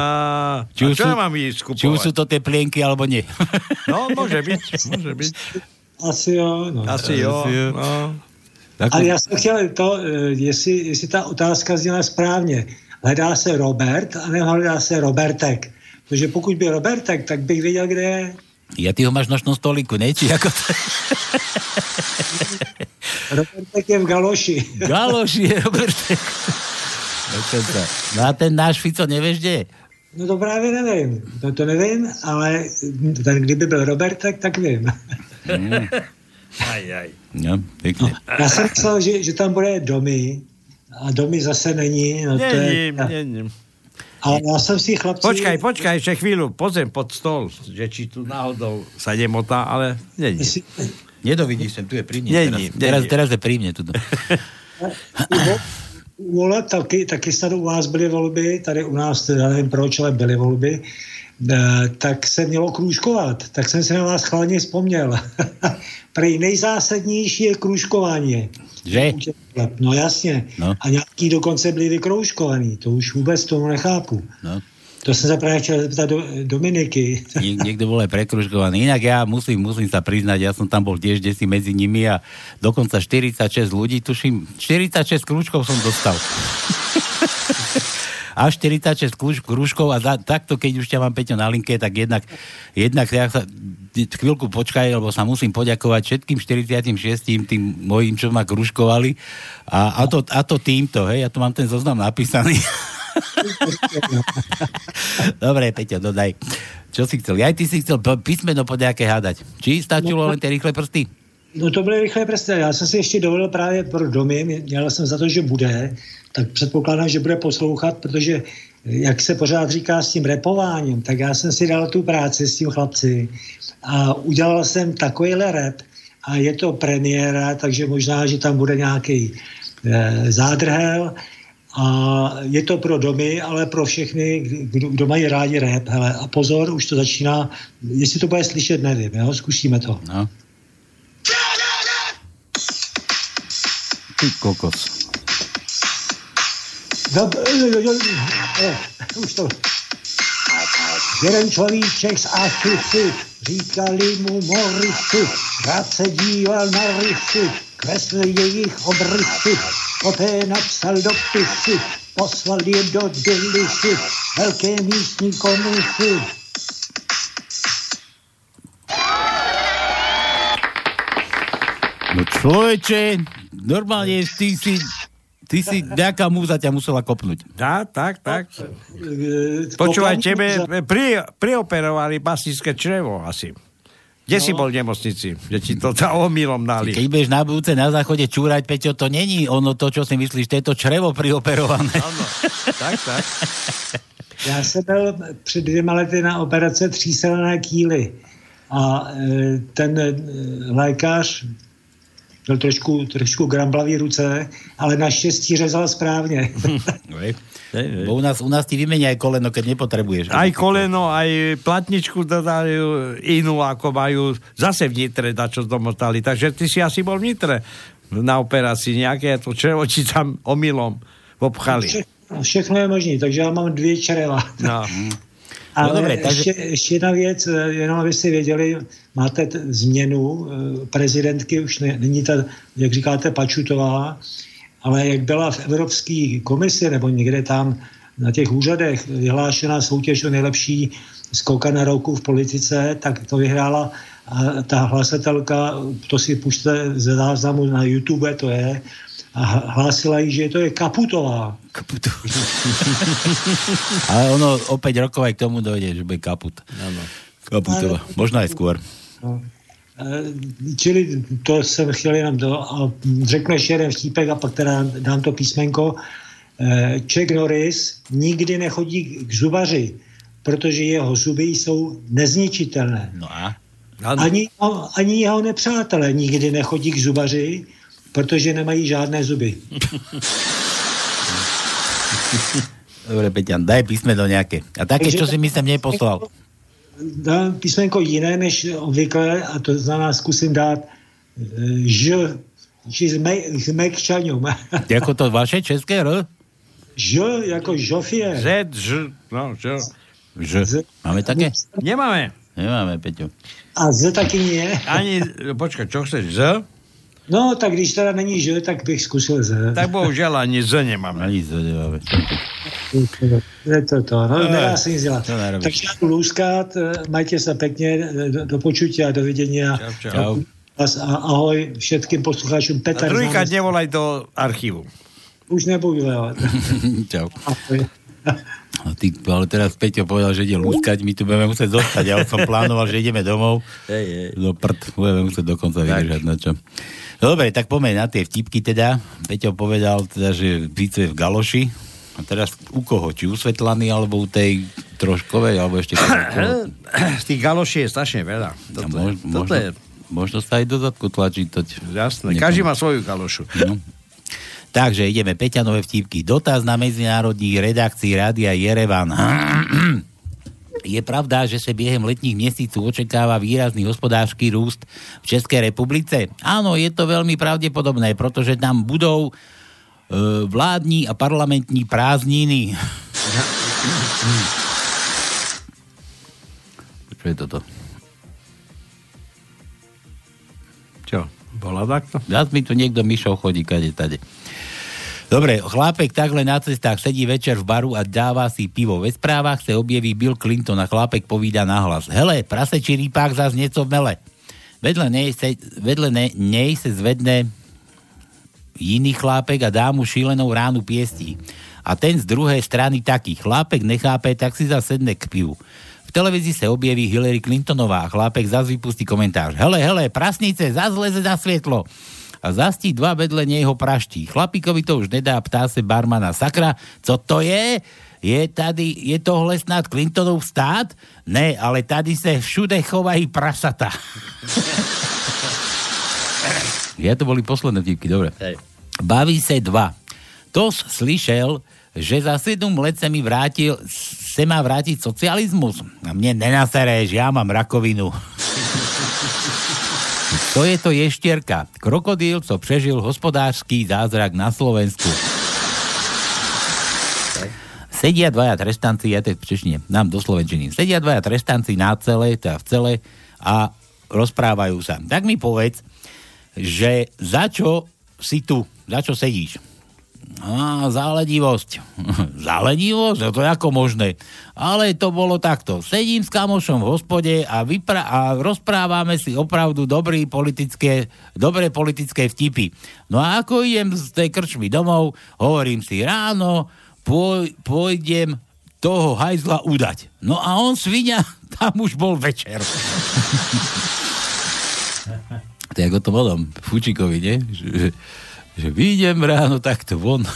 [SPEAKER 8] Či
[SPEAKER 9] a čo
[SPEAKER 8] sú-
[SPEAKER 9] ja mám ísť
[SPEAKER 8] Či už
[SPEAKER 9] skupovať?
[SPEAKER 8] sú to tie plienky, alebo nie.
[SPEAKER 9] No, môže byť, môže byť.
[SPEAKER 12] Asi jo. No.
[SPEAKER 9] Asi jo.
[SPEAKER 8] Asi jo.
[SPEAKER 9] No.
[SPEAKER 12] Ale já jsem chtěl to, eh, jestli, jestli ta otázka zněla správně. Hledá se Robert, anebo hledá se Robertek. Protože pokud by Robertek, tak bych věděl, kde je.
[SPEAKER 8] Ja ty ho máš v nočnom stolíku, ne? Či ako to...
[SPEAKER 12] Robertek je v Galoši.
[SPEAKER 8] Galoši je Robertek. No a ten náš Fico nevieš, kde je?
[SPEAKER 12] No to právě nevím. No to nevím, ale ten, kdyby byl Robertek, tak vím.
[SPEAKER 9] Aj, aj.
[SPEAKER 8] No, pekne.
[SPEAKER 12] Já jsem myslel, že, že tam bude domy a domy zase není. No to je,
[SPEAKER 9] Není,
[SPEAKER 12] ale já jsem si chlapci...
[SPEAKER 9] Počkaj, počkaj, ešte chvíľu, pozriem pod stol, že či tu náhodou sa nemotá, ale není.
[SPEAKER 12] Jestli,
[SPEAKER 8] Nedovidíš sem, tu je pri mne.
[SPEAKER 9] Není,
[SPEAKER 8] teraz, teraz,
[SPEAKER 9] není.
[SPEAKER 8] teraz je pri mne. Tuto.
[SPEAKER 12] u voleb taky, taky snad u vás byly volby, tady u nás, teda nevím proč, ale byly volby, tak se mělo krůžkovat. Tak jsem si na vás chladně vzpomněl. Prej nejzásadnější je krůžkování.
[SPEAKER 8] Že?
[SPEAKER 12] No jasně.
[SPEAKER 8] No.
[SPEAKER 12] A nějaký dokonce byli vykroužkovaný. To už vůbec tomu nechápu.
[SPEAKER 8] No.
[SPEAKER 12] To jsem se právě chtěl zeptat do, Dominiky.
[SPEAKER 8] Nie, niekto bol aj prekružkovaný. Inak ja musím, musím sa priznať, ja som tam bol tiež desi medzi nimi a dokonca 46 ľudí, tuším, 46 krúžkov som dostal. A46 kruž, krúžkov a za, takto, keď už ťa mám Peťo na linke, tak jednak, jednak ja sa, chvíľku počkaj, lebo sa musím poďakovať všetkým 46 tým mojim, čo ma kružkovali a, a, to, a to týmto, hej, ja tu mám ten zoznam napísaný. Dobre, Peťo, dodaj. Čo si chcel? Aj ty si chcel písmeno po nejaké hádať. Či stačilo len tie rýchle prsty?
[SPEAKER 12] No to byly rychlé prsty. Já jsem si ještě dovolil právě pro domy, měl jsem za to, že bude, tak předpokládám, že bude poslouchat, protože jak se pořád říká s tím repováním, tak já jsem si dal tu práci s tím chlapci a udělal jsem takovýhle rep a je to premiéra, takže možná, že tam bude nějaký e, zádrhel a je to pro domy, ale pro všechny, kdo, kdo mají rádi rap. Hele, a pozor, už to začíná, jestli to bude slyšet, nevím, jo? zkusíme to.
[SPEAKER 8] No. Ty kokos.
[SPEAKER 12] Dob, už to. Jeden človíček z Afriky, říkali mu Morisy, rád se díval na rysy, kreslil jejich obrysy, poté napsal dopisy, poslal je do Dilisy, velké místní komisy.
[SPEAKER 8] No človeče, normálne ty si Ty si, nejaká múza ťa musela kopnúť.
[SPEAKER 9] Dá, tak, tak. Počúvaj, tebe pri, prioperovali basické črevo asi. Kde no. si bol v nemocnici? Že ti to tá omylom dali.
[SPEAKER 8] Keď budeš na budúce na záchode čúrať, Peťo, to není ono to, čo si myslíš, to je to črevo prioperované.
[SPEAKER 9] Áno, tak, tak.
[SPEAKER 12] Já jsem byl před dvěma lety na operace tříselné kýly a e, ten e, lékař měl trošku, trošku gramblavý ruce, ale naštěstí řezal správně.
[SPEAKER 8] Bo u nás, u nás ti vymenia aj koleno, keď nepotrebuješ.
[SPEAKER 9] Aj koleno, aj platničku dodajú inú, ako majú zase v Nitre, na čo domotali. Takže ty si asi bol v Nitre na operácii. Nejaké to črevo ti tam omylom obchali.
[SPEAKER 12] Všechno, je možné, takže já mám dvě čreva.
[SPEAKER 9] No.
[SPEAKER 12] Ale
[SPEAKER 8] No dobré, takže-
[SPEAKER 12] ještě, ještě jedna věc, eh, jenom abyste věděli, máte t- změnu eh, prezidentky, už ne, není ta, jak říkáte, Pačutová, ale jak byla v Evropské komisi nebo někde tam na těch úřadech vyhlášená soutěž o nejlepší skoka na roku v politice, tak to vyhrála a ta hlasatelka, to si pušte ze záznamu na YouTube, to je, a hlásila jí, že to je Kaputová.
[SPEAKER 8] Ale ono o 5 rokov aj k tomu dojde, že bude kaput.
[SPEAKER 9] Áno.
[SPEAKER 8] Kaputová. Možno aj skôr.
[SPEAKER 12] Eh, Čili to jsem chtěl jenom to. A řeknu ještě jeden vtípek a pak teda dám to písmenko. Eh, Chuck Norris nikdy nechodí k zubaři, protože jeho zuby jsou nezničitelné.
[SPEAKER 8] No a?
[SPEAKER 12] Ani, ani jeho nepřátelé nikdy nechodí k zubaři, protože nemají žádné zuby.
[SPEAKER 8] Dobre, Peťan, daj písmeno nejaké. A také, čo si myslím, neposlal.
[SPEAKER 12] Dám písmenko jiné než obvykle a to znamená zkusím dát eh, ž, či zme, zmekčaňom.
[SPEAKER 8] Jako to vaše české R?
[SPEAKER 12] Ž jako žofie.
[SPEAKER 9] Z, ž, no, čo?
[SPEAKER 8] Ž. Máme také?
[SPEAKER 9] Nemáme.
[SPEAKER 8] Nemáme, Peťo.
[SPEAKER 12] A Z taky nie.
[SPEAKER 9] Ani, počkaj, čo chceš, Z?
[SPEAKER 12] No, tak když teda není Ž, tak bych zkusil Z.
[SPEAKER 9] Tak bohužiaľ ani Z nemáme.
[SPEAKER 8] Ani Z nemáme.
[SPEAKER 12] Je to to, no,
[SPEAKER 9] Eh,
[SPEAKER 12] nedá se nic dělat. Takže já budu lůskat, eh, majte se pěkně, eh, do, do počutí a do vidění.
[SPEAKER 9] Čau, čau.
[SPEAKER 12] Vás a ahoj všetkým poslucháčům.
[SPEAKER 9] A
[SPEAKER 12] Petar
[SPEAKER 9] druhýkrát
[SPEAKER 12] Zámec.
[SPEAKER 9] nevolaj do archívu.
[SPEAKER 12] Už nebudu veľa.
[SPEAKER 8] Čau.
[SPEAKER 12] Ahoj.
[SPEAKER 8] A ty, ale teraz Peťo povedal, že ide lúskať, my tu budeme musieť zostať. Ja som plánoval, že ideme domov.
[SPEAKER 9] Hej, hej.
[SPEAKER 8] Do prd, budeme musieť dokonca vydržať. No čo. Dobre, tak poďme na tie vtipky teda. Peťo povedal teda, že více v galoši. A teraz u koho? Či u Svetlany, alebo u tej troškovej, alebo ešte...
[SPEAKER 9] Z tých galoší je strašne veľa. Toto,
[SPEAKER 8] mož,
[SPEAKER 9] je, toto
[SPEAKER 8] možno,
[SPEAKER 9] je
[SPEAKER 8] možno sa aj do zadku tlačí. Toť.
[SPEAKER 9] jasné.
[SPEAKER 8] Niekomu.
[SPEAKER 9] Každý má svoju galošu.
[SPEAKER 8] No. Takže ideme Peťanové vtipky. Dotaz na medzinárodných redakcií Rádia Jerevan. Je pravda, že sa biehem letních měsíců očekáva výrazný hospodářský růst v České republice? Áno, je to veľmi pravdepodobné, protože tam budou e, vládní a parlamentní prázdniny. Čo je toto?
[SPEAKER 9] Čo? Bola takto?
[SPEAKER 8] Zas mi tu niekto myšou chodí, kade, tade. Dobre, chlápek takhle na cestách sedí večer v baru a dáva si pivo. Ve správach sa objaví Bill Clinton a chlápek povída nahlas. Hele, prasečí rýpák zás nieco mele. Vedle nej, se, vedle ne, nej se zvedne iný chlápek a dá mu šílenou ránu piestí. A ten z druhej strany taký. Chlápek nechápe, tak si zasedne k pivu. V televízii sa objaví Hillary Clintonová a chlápek zase vypustí komentář. Hele, hele, prasnice, zase leze na svietlo a zastí dva vedle neho praští. Chlapíkovi to už nedá, ptá se barmana. Sakra, co to je? Je tady, je tohle snad Clintonov stát? Ne, ale tady se všude chovají prasata. ja to boli posledné vtipky, dobre. Baví se dva. Tos slyšel, že za 7 let sa mi vrátil, se má vrátiť socializmus. A mne nenasereš, ja mám rakovinu. To je to ještierka. Krokodíl, co prežil hospodářský zázrak na Slovensku. Sedia dvaja trestanci, ja to v nám do Slovenčiny. Sedia dvaja trestanci na celé, teda v celé a rozprávajú sa. Tak mi povedz, že za čo si tu, za čo sedíš? Á, záledivosť. záledivosť? No to je ako možné. Ale to bolo takto. Sedím s kamošom v hospode a, vypra- a rozprávame si opravdu dobrý politické, dobré politické vtipy. No a ako idem z tej krčmy domov, hovorím si ráno, pôj- pôjdem toho hajzla udať. No a on svinia, tam už bol večer. to je ako to vodom, Fučíkovi, nie? Že, vyjdem ráno takto von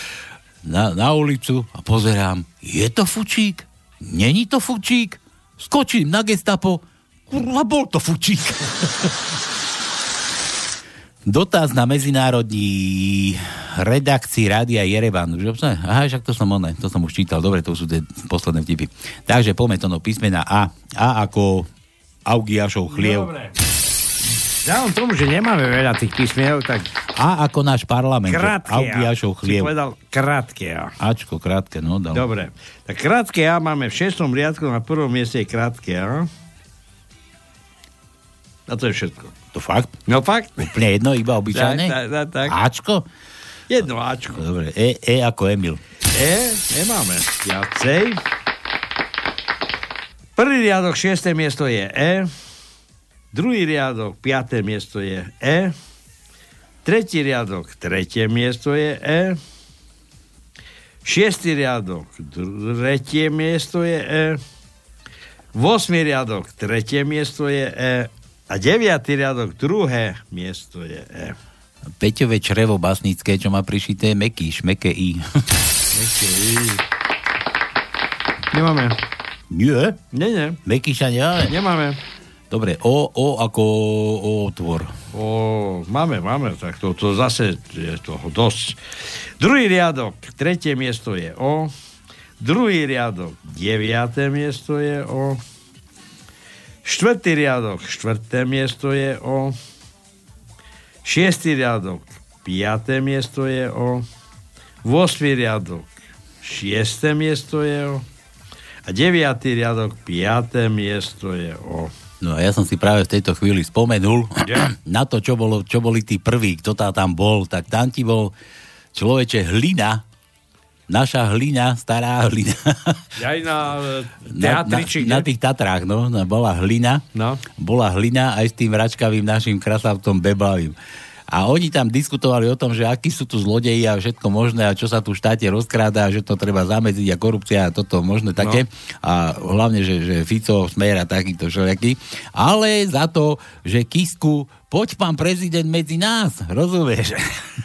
[SPEAKER 8] na, na ulicu a pozerám, je to fučík? Není to fučík? Skočím na gestapo, kurva, bol to fučík. Dotaz na medzinárodní redakcii Rádia Jerevan. Aha, však to som oné, to som už čítal. Dobre, to sú tie posledné vtipy. Takže poďme to no písmena A. A ako Augiašov chliev.
[SPEAKER 9] Dobre. Vzhľadom tomu, že nemáme veľa tých písmenov, tak...
[SPEAKER 8] A ako náš parlament.
[SPEAKER 9] Krátke A. Si povedal krátke A.
[SPEAKER 8] Ačko, krátke, no. Dal.
[SPEAKER 9] Dobre. Tak krátke A máme v šestom riadku, na prvom mieste je krátke A. A to je všetko.
[SPEAKER 8] To fakt?
[SPEAKER 9] No fakt.
[SPEAKER 8] Úplne jedno, iba obyčajné?
[SPEAKER 9] Tak, tak, tak.
[SPEAKER 8] Ačko?
[SPEAKER 9] Jedno Ačko.
[SPEAKER 8] Dobre, E, e ako Emil.
[SPEAKER 9] E, nemáme. Viacej. Prvý riadok, šiesté miesto je E. Druhý riadok, piaté miesto je E. Tretí riadok, tretie miesto je E. Šiestý riadok, tretie miesto je E. Vosmý riadok, tretie miesto je E. A deviatý riadok, druhé miesto je E.
[SPEAKER 8] Peťové črevo basnické, čo má prišité mekýš, meké I.
[SPEAKER 9] meké I. Nemáme.
[SPEAKER 8] Nie?
[SPEAKER 9] Nie, nie.
[SPEAKER 8] Mekýša nemáme?
[SPEAKER 9] Nemáme.
[SPEAKER 8] Dobre, O, O ako o, otvor.
[SPEAKER 9] O, máme, máme, tak to, to zase je toho dosť. Druhý riadok, tretie miesto je O. Druhý riadok, deviaté miesto je O. Štvrtý riadok, štvrté miesto je O. Šiestý riadok, piaté miesto je O. Vosmý riadok, šiesté miesto je O. A deviatý riadok, piaté miesto je O.
[SPEAKER 8] No a ja som si práve v tejto chvíli spomenul yeah. na to, čo, bolo, čo boli tí prví, kto tá tam bol, tak tam ti bol človeče hlina, naša hlina, stará hlina.
[SPEAKER 9] Aj na
[SPEAKER 8] na, na, na tých Tatrách, no, bola hlina.
[SPEAKER 9] No.
[SPEAKER 8] Bola hlina aj s tým račkavým našim krasavcom Beblavým. A oni tam diskutovali o tom, že akí sú tu zlodeji a všetko možné a čo sa tu v štáte rozkráda, že to treba zamedziť a korupcia a toto možné také. No. A hlavne, že, že Fico, Smer a takýto všelijaký. Ale za to, že Kisku, poď pán prezident medzi nás, rozumieš?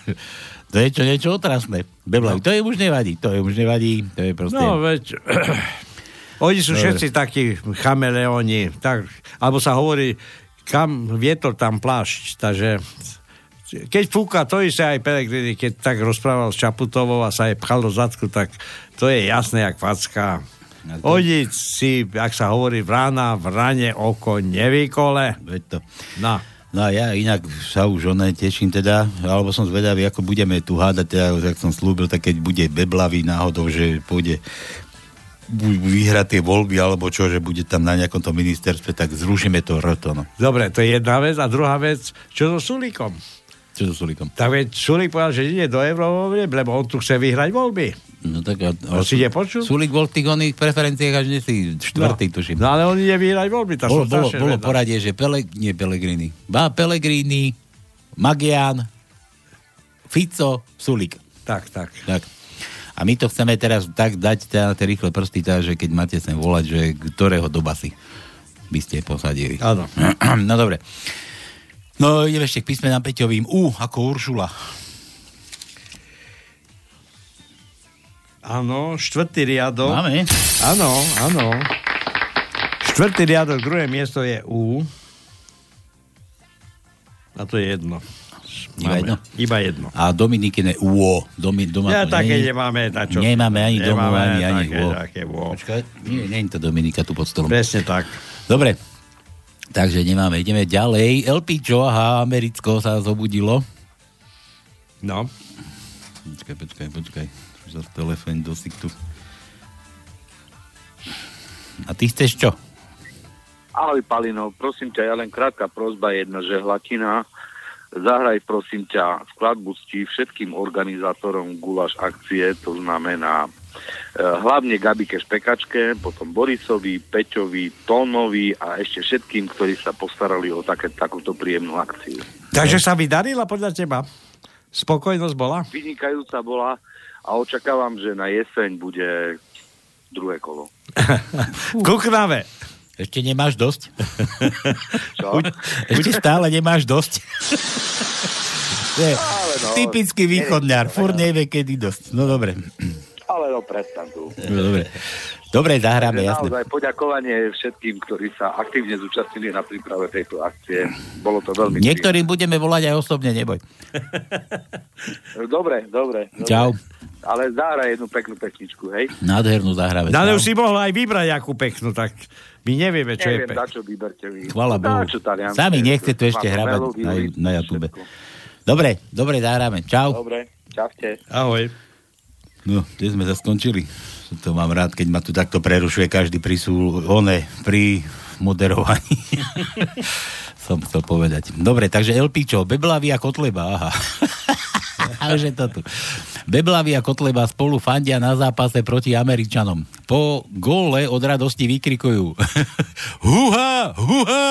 [SPEAKER 8] to je čo niečo otrasné. Beblavi, no. to je už nevadí, to je už nevadí, to je proste...
[SPEAKER 9] No veď... Oni sú Dobre. všetci takí chameleóni, tak, alebo sa hovorí, kam vietor, tam plášť, takže keď fúka, to isté aj Pelegrini, keď tak rozprával s Čaputovou a sa jej pchal do zadku, tak to je jasné, jak facka. Oni si, ak sa hovorí, vrána v rane oko nevykole.
[SPEAKER 8] Veď to.
[SPEAKER 9] No.
[SPEAKER 8] No a ja inak sa už oné teším teda, alebo som zvedavý, ako budeme tu hádať, teda, jak som slúbil, tak keď bude beblavý náhodou, že pôjde vyhrať tie voľby, alebo čo, že bude tam na nejakom tom ministerstve, tak zrušíme to roto. No.
[SPEAKER 9] Dobre, to je jedna vec. A druhá vec, čo so Sulíkom?
[SPEAKER 8] Čo so Sulikom?
[SPEAKER 9] Tak veď Sulik povedal, že ide do Euróvolieb, lebo on tu chce vyhrať voľby.
[SPEAKER 8] No tak... A,
[SPEAKER 9] To si ide?
[SPEAKER 8] Sulik bol v tých oných preferenciách až si štvrtý,
[SPEAKER 9] no.
[SPEAKER 8] tuším.
[SPEAKER 9] No ale on ide vyhrať voľby, tak
[SPEAKER 8] Bolo, bolo, bolo poradie, že Pele, nie Pelegrini. Ba, Pelegrini, Magian, Fico, Sulik.
[SPEAKER 9] Tak, tak.
[SPEAKER 8] tak. A my to chceme teraz tak dať na tie rýchle prsty, tá, že keď máte sem volať, že ktorého do basy by ste posadili.
[SPEAKER 9] Áno.
[SPEAKER 8] no dobre. No ideme ešte k písmenám Peťovým. U, ako Uršula.
[SPEAKER 9] Áno, štvrtý riadok.
[SPEAKER 8] Máme?
[SPEAKER 9] Áno, áno. Štvrtý riadok, druhé miesto je U. A to je jedno.
[SPEAKER 8] Iba
[SPEAKER 9] Máme.
[SPEAKER 8] jedno?
[SPEAKER 9] Iba jedno.
[SPEAKER 8] A Dominikine UO. Domi, doma
[SPEAKER 9] Ja
[SPEAKER 8] to
[SPEAKER 9] také
[SPEAKER 8] nie
[SPEAKER 9] nemáme, na čo?
[SPEAKER 8] Nemáme ani
[SPEAKER 9] Nemáme
[SPEAKER 8] ani, ani
[SPEAKER 9] také,
[SPEAKER 8] UO.
[SPEAKER 9] také UO.
[SPEAKER 8] Počkaj, nie, nie je to Dominika tu pod stolom.
[SPEAKER 9] Presne tak.
[SPEAKER 8] Dobre. Takže nemáme. Ideme ďalej. LPčo, aha, Americko sa zobudilo.
[SPEAKER 9] No.
[SPEAKER 8] Počkaj, počkaj, počkaj. Už zase telefón do tu. A ty chceš čo?
[SPEAKER 13] Ahoj Palino, prosím ťa, ja len krátka prozba jedna, že Hlatina, zahraj prosím ťa skladbu cti všetkým organizátorom Gulaš akcie, to znamená hlavne Gabike Špekačke, potom Borisovi, Peťovi, Tónovi a ešte všetkým, ktorí sa postarali o také, takúto príjemnú akciu.
[SPEAKER 9] Takže sa vydarila podľa teba? Spokojnosť bola?
[SPEAKER 13] Vynikajúca bola a očakávam, že na jeseň bude druhé kolo.
[SPEAKER 9] Kuknave.
[SPEAKER 8] Ešte nemáš dosť?
[SPEAKER 13] Čo?
[SPEAKER 8] Ešte stále nemáš dosť?
[SPEAKER 13] Ale no,
[SPEAKER 8] typický východňar. Fur nevie, kedy dosť. No dobre.
[SPEAKER 13] Ale no, prestan tu.
[SPEAKER 8] No, dobre. Dobre, zahráme,
[SPEAKER 13] Takže
[SPEAKER 8] jasne.
[SPEAKER 13] Naozaj poďakovanie všetkým, ktorí sa aktívne zúčastnili na príprave tejto akcie. Bolo to veľmi
[SPEAKER 8] Niektorým budeme volať aj osobne, neboj.
[SPEAKER 13] príjemné. Dobre, dobre. dobre.
[SPEAKER 8] Čau.
[SPEAKER 13] Ale zahraj jednu peknú pesničku, hej?
[SPEAKER 8] Nádhernú zahráme.
[SPEAKER 9] No, ale už si mohla aj vybrať akú peknú, tak my nevieme, čo je
[SPEAKER 13] Neviem,
[SPEAKER 9] pek.
[SPEAKER 13] na čo vyberte vy.
[SPEAKER 8] Chvala Bohu. Sami nechce tu ešte
[SPEAKER 13] melódiu,
[SPEAKER 8] na, na YouTube.
[SPEAKER 13] všetko.
[SPEAKER 8] Dobre, dobre, zahráme. Čau.
[SPEAKER 13] Dobre, čaute.
[SPEAKER 9] Ahoj.
[SPEAKER 8] No, kde sme sa skončili? To mám rád, keď ma tu takto prerušuje každý pri sú, one, pri moderovaní. Som chcel povedať. Dobre, takže Elpičo, Beblavy a Kotleba, aha. A už je to tu. Beblavy a Kotleba spolu fandia na zápase proti Američanom. Po góle od radosti vykrikujú Huha, huha,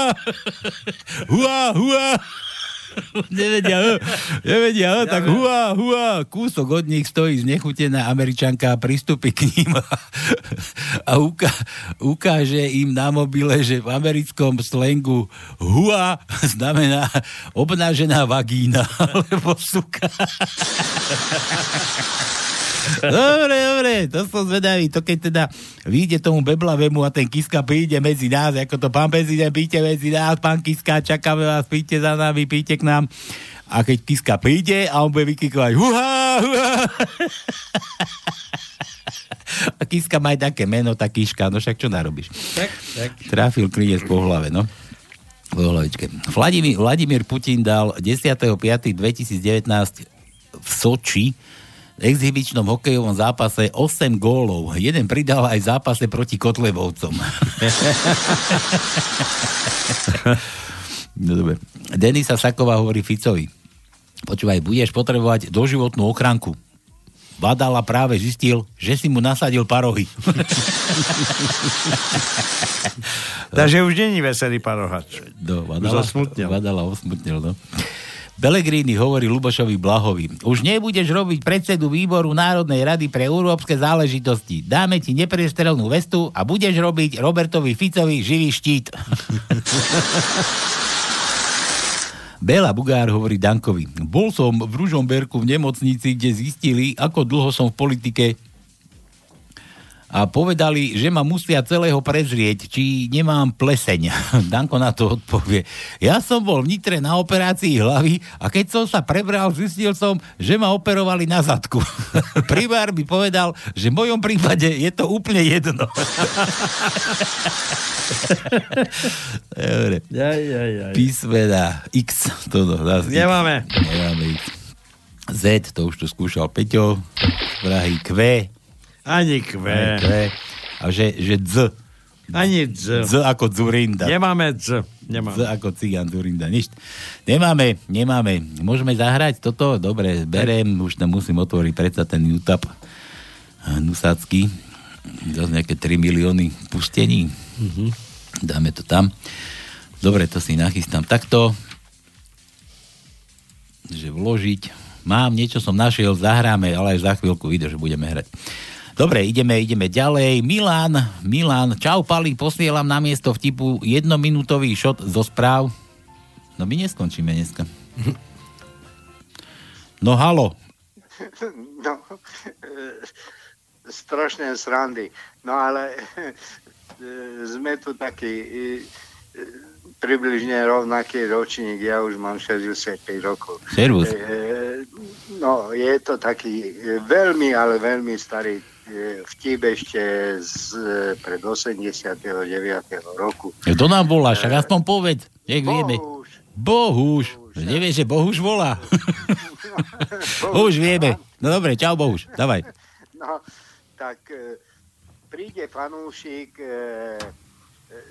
[SPEAKER 8] huha, huha. Nevedia, nevedia, eh, tak hua, hua, kúsok od nich stojí znechutená američanka a pristúpi k ním a, a uka, ukáže im na mobile, že v americkom slengu hua znamená obnažená vagína, alebo suka. Dobre, dobre, to som zvedavý. To keď teda vyjde tomu Beblavému a ten Kiska príde medzi nás, ako to pán prezident, príďte medzi nás, pán Kiska, čakáme vás, príďte za nami, príďte k nám. A keď Kiska príde a on bude vykikovať huha, huha. A Kiska má aj také meno, tá Kiška, no však čo narobíš?
[SPEAKER 9] Tak, tak.
[SPEAKER 8] Trafil klinec po hlave, no. Po hlavičke. Vladimír, Vladimír Putin dal 10.5.2019 v Soči exhibičnom hokejovom zápase 8 gólov. Jeden pridal aj v zápase proti Kotlebovcom. no dobre. Denisa Saková hovorí Ficovi. Počúvaj, budeš potrebovať doživotnú ochranku. Badala práve zistil, že si mu nasadil parohy.
[SPEAKER 9] Takže už není veselý parohač.
[SPEAKER 8] Do,
[SPEAKER 9] Už
[SPEAKER 8] Vadala,
[SPEAKER 9] zasmutnil.
[SPEAKER 8] Vadala osmutnil, no. Pelegrini hovorí Lubošovi Blahovi. Už nebudeš robiť predsedu výboru Národnej rady pre európske záležitosti. Dáme ti neprestrelnú vestu a budeš robiť Robertovi Ficovi živý štít. Bela Bugár hovorí Dankovi. Bol som v Ružomberku v nemocnici, kde zistili, ako dlho som v politike a povedali, že ma musia celého prezrieť, či nemám pleseň. Danko na to odpovie. Ja som bol v Nitre na operácii hlavy a keď som sa prebral, zistil som, že ma operovali na zadku. Primár mi povedal, že v mojom prípade je to úplne jedno. Dobre.
[SPEAKER 9] Jaj, jaj, jaj.
[SPEAKER 8] Písmena X. Toto, zás X.
[SPEAKER 9] Nemáme.
[SPEAKER 8] Nemáme X. Z, to už tu skúšal Peťo. Prahy Q.
[SPEAKER 9] Ani kve.
[SPEAKER 8] Aj Q. A že, že dz.
[SPEAKER 9] Ani dz.
[SPEAKER 8] Z ako Zurinda.
[SPEAKER 9] Nemáme dz. Nemáme.
[SPEAKER 8] Z ako cigán Zurinda. Nič. Nemáme, nemáme. Môžeme zahrať toto? Dobre, berem. Už tam musím otvoriť predsa ten YouTube Nusácky. Zase nejaké 3 milióny pustení.
[SPEAKER 9] Mhm.
[SPEAKER 8] Dáme to tam. Dobre, to si nachystám takto. Že vložiť. Mám, niečo som našiel, zahráme, ale aj za chvíľku vidíš, že budeme hrať. Dobre, ideme, ideme ďalej. Milan, Milan, čau Pali, posielam na miesto vtipu jednominútový šot zo správ. No my neskončíme dneska. No halo,
[SPEAKER 14] No, e, strašné srandy. No ale e, sme tu takí e, e, približne rovnaký ročník, ja už mám 65 rokov.
[SPEAKER 8] Servus.
[SPEAKER 14] E, no, je to taký e, veľmi, ale veľmi starý e, vtip ešte z e, pred 89. roku.
[SPEAKER 8] kto nám volá? Však aspoň povedz, nech vieme. Bohuž. Nevieš, že Bohuž volá? Už vieme. No dobre, čau Bohuž, dávaj.
[SPEAKER 14] No, tak e, príde fanúšik e,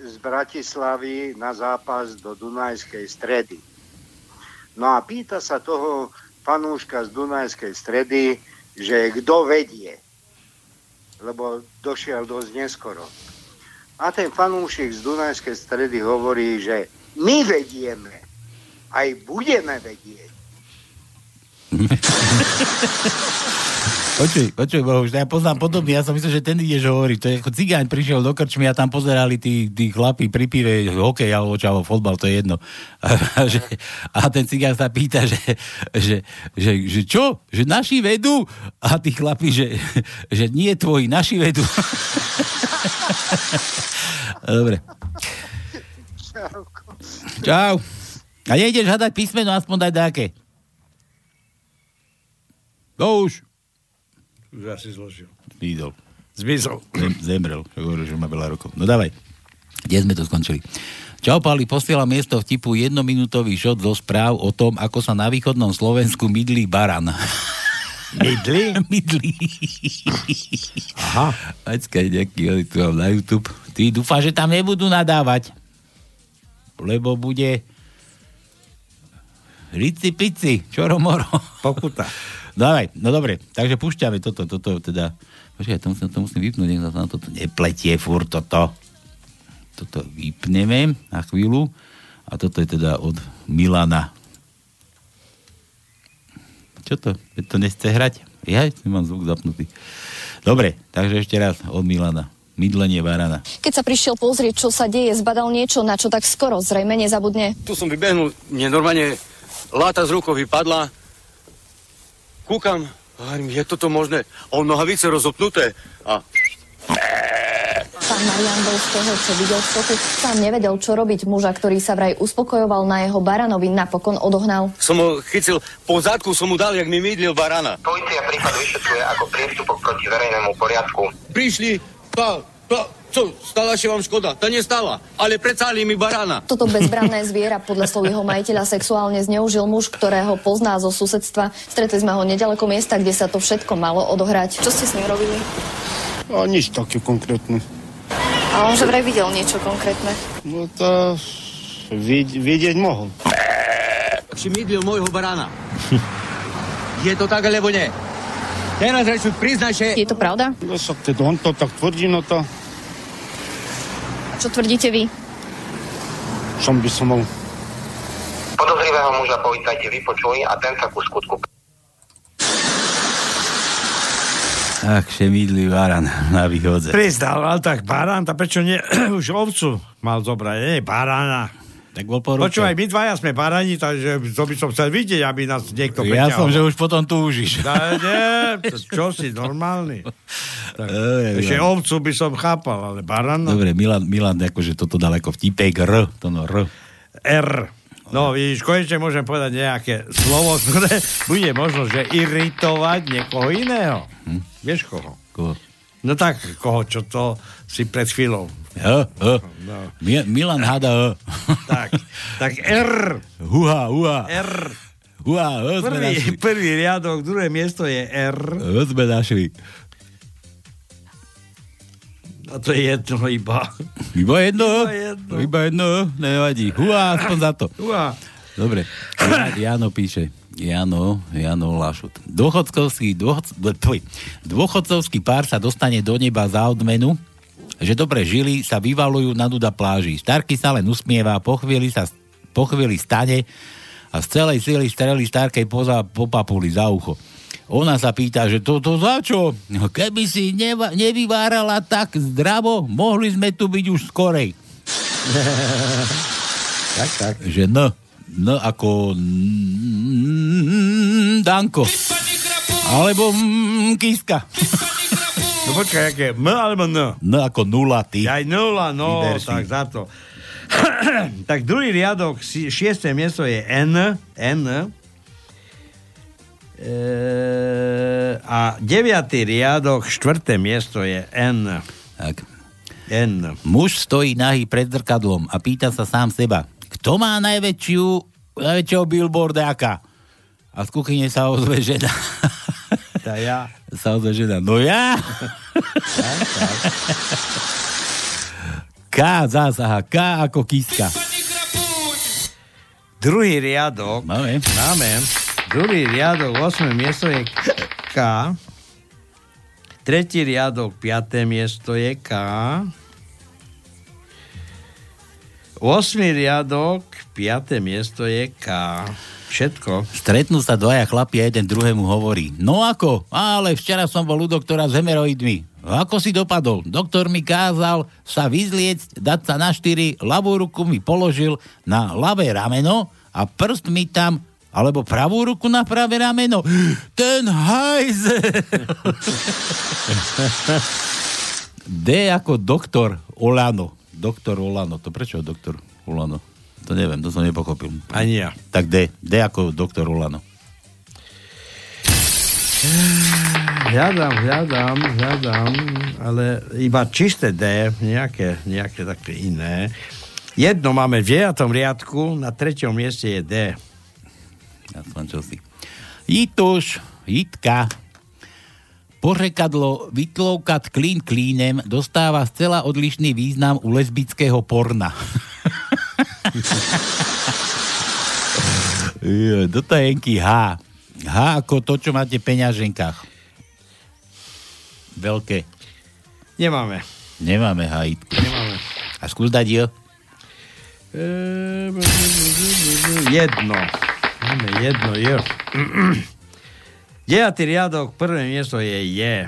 [SPEAKER 14] z Bratislavy na zápas do Dunajskej stredy. No a pýta sa toho fanúška z Dunajskej stredy, že kto vedie, lebo došiel dosť neskoro. A ten fanúšik z Dunajskej stredy hovorí, že my vedieme, aj budeme vedieť.
[SPEAKER 8] Počuj, počuj, Bohuž, ja poznám podobný, ja som myslel, že ten ideš hovoriť. To je ako cigáň prišiel do krčmy a tam pozerali tí, tí chlapi pri pive hokej alebo čo, alebo fotbal, to je jedno. A, a, že, a ten cigán sa pýta, že, že, že, že čo? Že naši vedú? A tí chlapi, že, že nie tvoji, naši vedú. Dobre. Čau. A nejdeš hľadať písmeno, aspoň daj dáke. No už.
[SPEAKER 9] Už asi zložil.
[SPEAKER 8] Zmizol.
[SPEAKER 9] Zmizol.
[SPEAKER 8] Zem, zemrel. Hovoril, že má veľa rokov. No dávaj. Kde sme to skončili? Čau, Pali, posielam miesto vtipu jednominútový šot zo správ o tom, ako sa na východnom Slovensku mydlí baran.
[SPEAKER 9] Mydlí?
[SPEAKER 8] mydlí.
[SPEAKER 9] Aha.
[SPEAKER 8] Ačkaj, nejaký tu mám na YouTube. Ty dúfam, že tam nebudú nadávať. Lebo bude Rici pici, čoro moro.
[SPEAKER 9] Pokuta.
[SPEAKER 8] Dávaj, no dobre, takže púšťame toto, toto teda, počkaj, to musím, to musím vypnúť, nech sa na toto nepletie furt toto. Toto vypneme na chvíľu a toto je teda od Milana. Čo to? To nechce hrať? Ja mám zvuk zapnutý. Dobre, takže ešte raz od Milana. Mydlenie barana.
[SPEAKER 15] Keď sa prišiel pozrieť, čo sa deje, zbadal niečo, na čo tak skoro zrejme nezabudne.
[SPEAKER 16] Tu som vybehnul, mne normálne láta z rukou vypadla. Kúkam, hovorím, je toto možné? On nohavice rozopnuté a
[SPEAKER 15] Pán Marian bol z toho, čo videl v šoku, sám nevedel, čo robiť. Muža, ktorý sa vraj uspokojoval na jeho baranovi, napokon odohnal.
[SPEAKER 16] som ho chytil, po zadku som mu dal, jak mi mydlil barana.
[SPEAKER 17] Polícia prípad vyšetruje ako priestupok proti verejnému poriadku.
[SPEAKER 16] Prišli, to, to, co, stala sa vám škoda? To nestala, ale precali mi barana.
[SPEAKER 15] Toto bezbranné zviera podľa slov jeho majiteľa sexuálne zneužil muž, ktorého pozná zo susedstva. Stretli sme ho nedaleko miesta, kde sa to všetko malo odohrať. Čo ste s ním robili?
[SPEAKER 18] A nič také konkrétne.
[SPEAKER 15] A on že vraj videl niečo konkrétne.
[SPEAKER 18] No to vid- vidieť mohol.
[SPEAKER 16] Si mydlil môjho barana. Je to tak, alebo nie? Teraz reči, priznaj, že...
[SPEAKER 15] Je to pravda?
[SPEAKER 18] No on to tak tvrdí, no to
[SPEAKER 15] Čo tvrdíte vy?
[SPEAKER 18] čom by som mal...
[SPEAKER 17] Podozrivého muža policajti vypočuli a ten sa ku skutku
[SPEAKER 8] Ach, šemídlý baran na východze.
[SPEAKER 9] Priznal, ale tak barán, tak prečo nie, už ovcu mal zobrať, nie, barána.
[SPEAKER 8] Tak bol po ruke.
[SPEAKER 9] Počúvaj, my dvaja sme barani, takže to by som chcel vidieť, aby nás niekto
[SPEAKER 8] Ja som, že už potom túžiš.
[SPEAKER 9] Da, nie, čo si, normálny. Tak,
[SPEAKER 8] Dobre,
[SPEAKER 9] ešte
[SPEAKER 8] Milan.
[SPEAKER 9] ovcu by som chápal, ale barana...
[SPEAKER 8] Dobre, Milan, Milan, akože toto dal ako vtipek, R, to no R.
[SPEAKER 9] R. No, vidíš, konečne môžem povedať nejaké slovo, ktoré bude možno, že iritovať niekoho iného. Hm? Vieš koho?
[SPEAKER 8] Koho?
[SPEAKER 9] No tak, koho, čo to si pred chvíľou.
[SPEAKER 8] H, H.
[SPEAKER 9] No.
[SPEAKER 8] Mi- Milan hada H.
[SPEAKER 9] Tak, tak R.
[SPEAKER 8] Huha, huha.
[SPEAKER 9] R.
[SPEAKER 8] Huha, H sme
[SPEAKER 9] Prvý,
[SPEAKER 8] našli.
[SPEAKER 9] prvý riadok, druhé miesto je R.
[SPEAKER 8] H sme našli.
[SPEAKER 9] A to je jedno iba.
[SPEAKER 8] Iba jedno?
[SPEAKER 9] Iba jedno.
[SPEAKER 8] Iba jedno, nevadí. Hurá, aspoň za to.
[SPEAKER 9] Hurá.
[SPEAKER 8] Dobre. Ja- Jano píše. Jano, Jano Lašut. Dôchodcovský, dôchod, dôchodcovský pár sa dostane do neba za odmenu, že dobre žili, sa vyvalujú na nuda pláži. Starky sa len usmieva, po chvíli, sa, po chvíli stane a z celej sily streli Starkej poza, po papuli za ucho. Ona sa pýta, že to, to za čo? No, Keby si neva, nevyvárala tak zdravo, mohli sme tu byť už skorej.
[SPEAKER 9] tak, tak.
[SPEAKER 8] Že N. N ako mm, Danko. Alebo mm, Kiska.
[SPEAKER 9] No počkaj, aké M alebo N?
[SPEAKER 8] N ako nula, ty.
[SPEAKER 9] Aj nula, no,
[SPEAKER 8] Vyber si.
[SPEAKER 9] tak za to. tak druhý riadok, si- šiesté miesto je N, N. E, a deviatý riadok, štvrté miesto je N.
[SPEAKER 8] Tak.
[SPEAKER 9] N.
[SPEAKER 8] Muž stojí nahý pred zrkadlom a pýta sa sám seba, kto má najväčšiu, najväčšieho billboardáka? A z kuchyne sa ozve žena.
[SPEAKER 9] Tá ja.
[SPEAKER 8] Sa ozve žena, no ja? K zás, aha, K ako kiska.
[SPEAKER 9] Druhý riadok.
[SPEAKER 8] Máme.
[SPEAKER 9] Máme. Druhý riadok, 8. miesto je K. Tretí riadok, 5. miesto je K. 8. riadok, 5. miesto je K. Všetko.
[SPEAKER 8] Stretnú sa dvaja chlapi a jeden druhému hovorí. No ako? Ale včera som bol u doktora s hemeroidmi. Ako si dopadol? Doktor mi kázal sa vyzliecť, dať sa na štyri, ľavú ruku mi položil na ľavé rameno a prst mi tam alebo pravú ruku na pravé rameno. Ten hajzer! D ako doktor Olano. Doktor Olano. To prečo doktor Olano? To neviem, to som nepochopil.
[SPEAKER 9] Ani ja.
[SPEAKER 8] Tak D. D ako doktor Olano.
[SPEAKER 9] Hľadám, hľadám, hľadám, ale iba čisté D, nejaké, nejaké také iné. Jedno máme v 9. riadku, na treťom mieste je D.
[SPEAKER 8] Aspoň čo si. Jituš, Jitka. Porekadlo vytloukať klín klínem dostáva zcela odlišný význam u lesbického porna. Jo, Do tajenky H. H ako to, čo máte v peňaženkách. Veľké.
[SPEAKER 9] Nemáme.
[SPEAKER 8] Nemáme H. Jitku.
[SPEAKER 9] Nemáme.
[SPEAKER 8] A skús dať jo.
[SPEAKER 9] Jedno. Máme jedno, jo. Deviatý riadok, prvé miesto je je.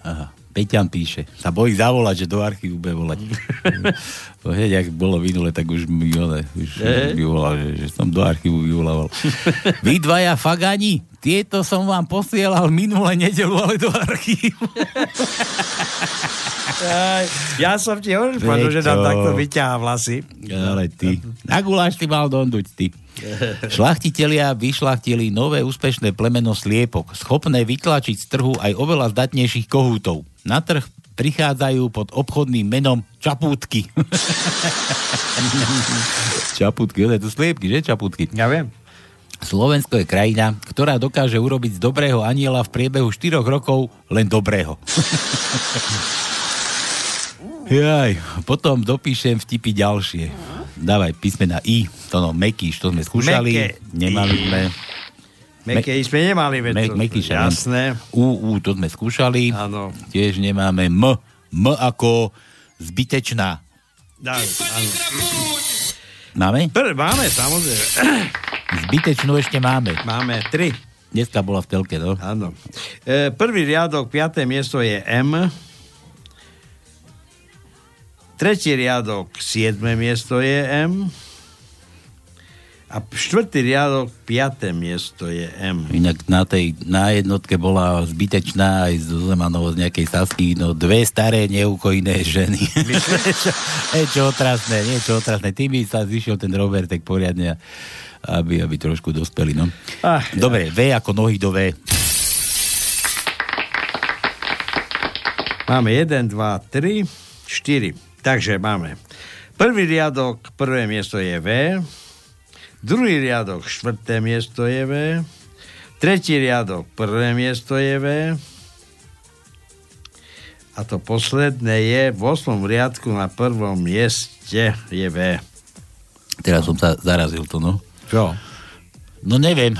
[SPEAKER 8] Aha. Peťan píše. Sa bojí zavolať, že do archívu bude volať. to hneď, ak bolo minule, tak už mi ole, už
[SPEAKER 9] Eh?
[SPEAKER 8] vyvolal, že, že som do archívu vyvolával. Vy dvaja fagani, tieto som vám posielal minulé nedelu, ale do archívu.
[SPEAKER 9] Ja som ti hovoril, Pano, že nám takto vyťahá vlasy.
[SPEAKER 8] Ale ty. Na guláš ty mal donduť, ty. Šlachtitelia vyšlachtili nové úspešné plemeno sliepok, schopné vytlačiť z trhu aj oveľa zdatnejších kohútov. Na trh prichádzajú pod obchodným menom čapútky. čapútky, ale to sliepky, že čapútky?
[SPEAKER 9] Ja viem.
[SPEAKER 8] Slovensko je krajina, ktorá dokáže urobiť z dobrého aniela v priebehu 4 rokov len dobrého. Jaj, potom dopíšem vtipy ďalšie. Dávaj písmena I, to no, Mekíš, to sme skúšali.
[SPEAKER 9] Meké
[SPEAKER 8] Nemali sme.
[SPEAKER 9] Meké I sme nemali, veď
[SPEAKER 8] Me, Mekíš,
[SPEAKER 9] jasné.
[SPEAKER 8] U, U, to sme skúšali.
[SPEAKER 9] Áno.
[SPEAKER 8] Tiež nemáme M. M ako zbytečná.
[SPEAKER 9] Áno.
[SPEAKER 8] Máme?
[SPEAKER 9] Prv, máme, samozrejme.
[SPEAKER 8] Zbytečnú ešte máme.
[SPEAKER 9] Máme tri.
[SPEAKER 8] Dneska bola v telke, no?
[SPEAKER 9] Áno. E, prvý riadok, piaté miesto je M. Tretí riadok, siedme miesto je M. A štvrtý riadok, piaté miesto je M.
[SPEAKER 8] Inak na tej na jednotke bola zbytečná aj z Zemanovo z nejakej Sasky, no dve staré neukojiné ženy. niečo otrasné, niečo otrasné. Tým by sa zišiel ten Robertek poriadne, aby, aby trošku dospeli, no.
[SPEAKER 9] Ach,
[SPEAKER 8] Dobre, V ako nohy do V.
[SPEAKER 9] Máme 1, 2, 3, 4. Takže máme. Prvý riadok, prvé miesto je V. Druhý riadok, štvrté miesto je V. Tretí riadok, prvé miesto je V. A to posledné je v 8. riadku na prvom mieste je V.
[SPEAKER 8] Teraz som sa zarazil to, no.
[SPEAKER 9] Čo?
[SPEAKER 8] No neviem.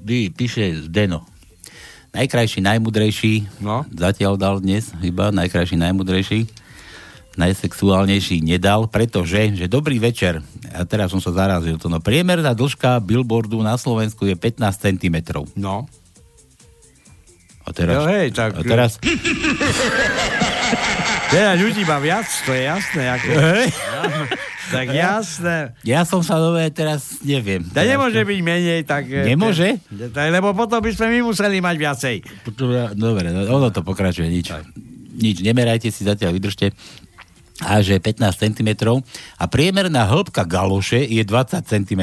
[SPEAKER 8] Vy, píše Zdeno. Najkrajší, najmudrejší.
[SPEAKER 9] No.
[SPEAKER 8] Zatiaľ dal dnes iba najkrajší, najmudrejší. Najsexuálnejší nedal, pretože, že dobrý večer, a teraz som sa zarazil to, no priemerná dĺžka billboardu na Slovensku je 15 cm.
[SPEAKER 9] No.
[SPEAKER 8] A teraz,
[SPEAKER 9] Jo, hej, tak-
[SPEAKER 8] a teraz,
[SPEAKER 9] Teda ľudí má viac, to je jasné. Ako...
[SPEAKER 8] Hej.
[SPEAKER 9] tak jasné.
[SPEAKER 8] ja som sa nové teraz neviem.
[SPEAKER 9] Da nemôže byť menej, tak...
[SPEAKER 8] Nemôže?
[SPEAKER 9] te- Lebo potom by sme my museli mať viacej.
[SPEAKER 8] Dobre, no, ono to pokračuje, nič. Nič, nemerajte si zatiaľ, vydržte. A že 15 cm a priemerná hĺbka galoše je 20 cm.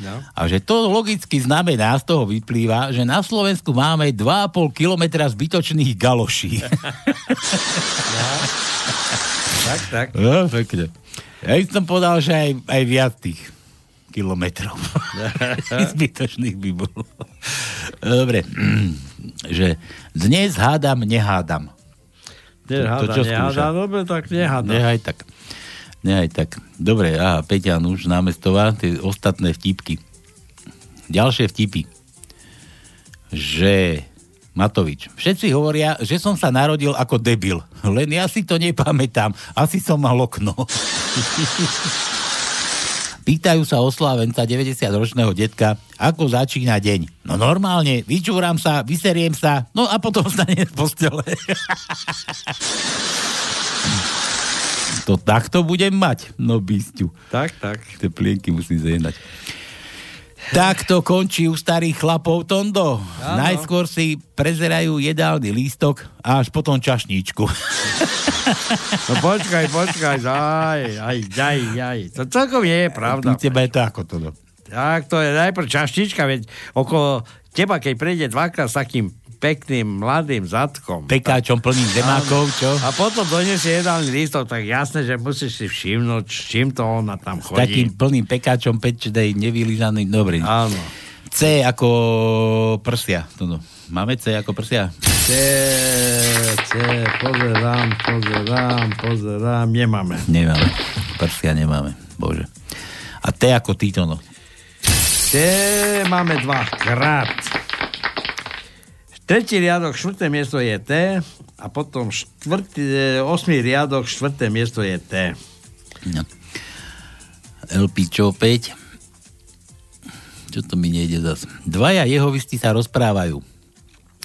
[SPEAKER 9] No.
[SPEAKER 8] A že to logicky znamená, z toho vyplýva, že na Slovensku máme 2,5 kilometra zbytočných galoší.
[SPEAKER 9] Tak, tak.
[SPEAKER 8] No, pekne. Ja by som povedal, že aj, aj viac tých kilometrov. Zbytočných by bolo. Dobre. že dnes hádam, nehádam.
[SPEAKER 9] Neháda,
[SPEAKER 8] čo
[SPEAKER 9] neháda,
[SPEAKER 8] skúša?
[SPEAKER 9] dobre, tak neháda.
[SPEAKER 8] Nehaj tak. Nehaj tak. Dobre, aha, Peťan už námestová, tie ostatné vtipky. Ďalšie vtipy. Že Matovič. Všetci hovoria, že som sa narodil ako debil. Len ja si to nepamätám. Asi som mal okno. Pýtajú sa oslávenca 90-ročného detka, ako začína deň. No normálne, vyčúram sa, vyseriem sa, no a potom stane z postele. to takto budem mať, no bysťu.
[SPEAKER 9] Tak, tak.
[SPEAKER 8] Tie plienky musím zehnať. Tak to končí u starých chlapov Tondo.
[SPEAKER 9] Áno.
[SPEAKER 8] Najskôr si prezerajú jedálny lístok a až potom čašníčku.
[SPEAKER 9] No počkaj, počkaj, aj, aj, aj, aj. To celkom je pravda.
[SPEAKER 8] U teba je to ako to.
[SPEAKER 9] Tak, to je najprv čaštička, veď okolo teba, keď prejde dvakrát s takým pekným mladým zadkom.
[SPEAKER 8] Pekáčom plným zemákov, čo?
[SPEAKER 9] A potom donesie jedálny lístok, tak jasné, že musíš si všimnúť, s čím to ona tam
[SPEAKER 8] S takým
[SPEAKER 9] chodí.
[SPEAKER 8] plným pekáčom pečnej, nevylížaný. Dobre.
[SPEAKER 9] Áno.
[SPEAKER 8] C ako prsia. To no. Máme C ako prsia?
[SPEAKER 9] C, C, pozerám, pozerám, pozerám, nemáme.
[SPEAKER 8] Nemáme. Prsia nemáme. Bože. A T ako Tito, no.
[SPEAKER 9] C máme dva krát. Tretí riadok, štvrté miesto je T a potom štvrtý, e, osmý riadok, štvrté miesto je T.
[SPEAKER 8] No. LP čo 5? Čo to mi nejde zas? Dvaja jehovisti sa rozprávajú.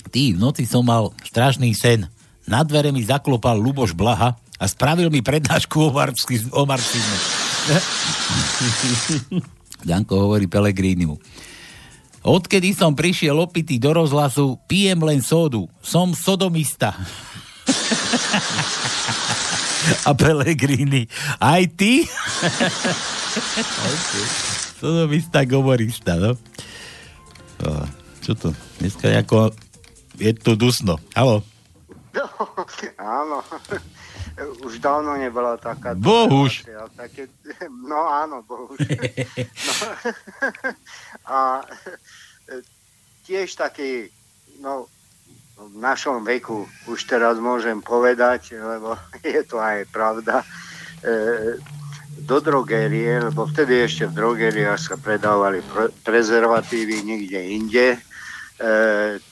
[SPEAKER 8] Ty, v noci som mal strašný sen. Na dvere mi zaklopal Luboš Blaha a spravil mi prednášku o marxizme. Danko hovorí Pelegrínimu. Odkedy som prišiel opitý do rozhlasu, pijem len sodu. Som sodomista. A Pelegrini, aj ty? Sodomista, gomorista, no. Čo to? Dneska ako je tu dusno. Halo?
[SPEAKER 14] Áno. Už dávno nebola taká...
[SPEAKER 8] Bohuž.
[SPEAKER 14] Také, no áno, bohuž. No, a tiež taký, no, v našom veku už teraz môžem povedať, lebo je to aj pravda, e, do drogérie, lebo vtedy ešte v drogériách sa predávali pre- prezervatívy nikde inde,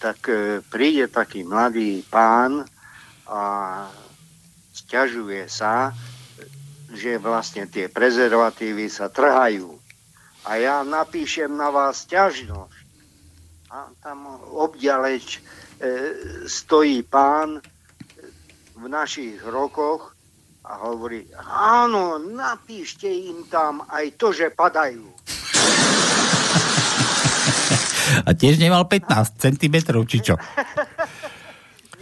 [SPEAKER 14] tak príde taký mladý pán a sťažuje sa, že vlastne tie prezervatívy sa trhajú. A ja napíšem na vás ťažnosť. A tam obďaleč e, stojí pán v našich rokoch a hovorí, áno, napíšte im tam aj to, že padajú.
[SPEAKER 8] A tiež nemal 15 cm, či čo?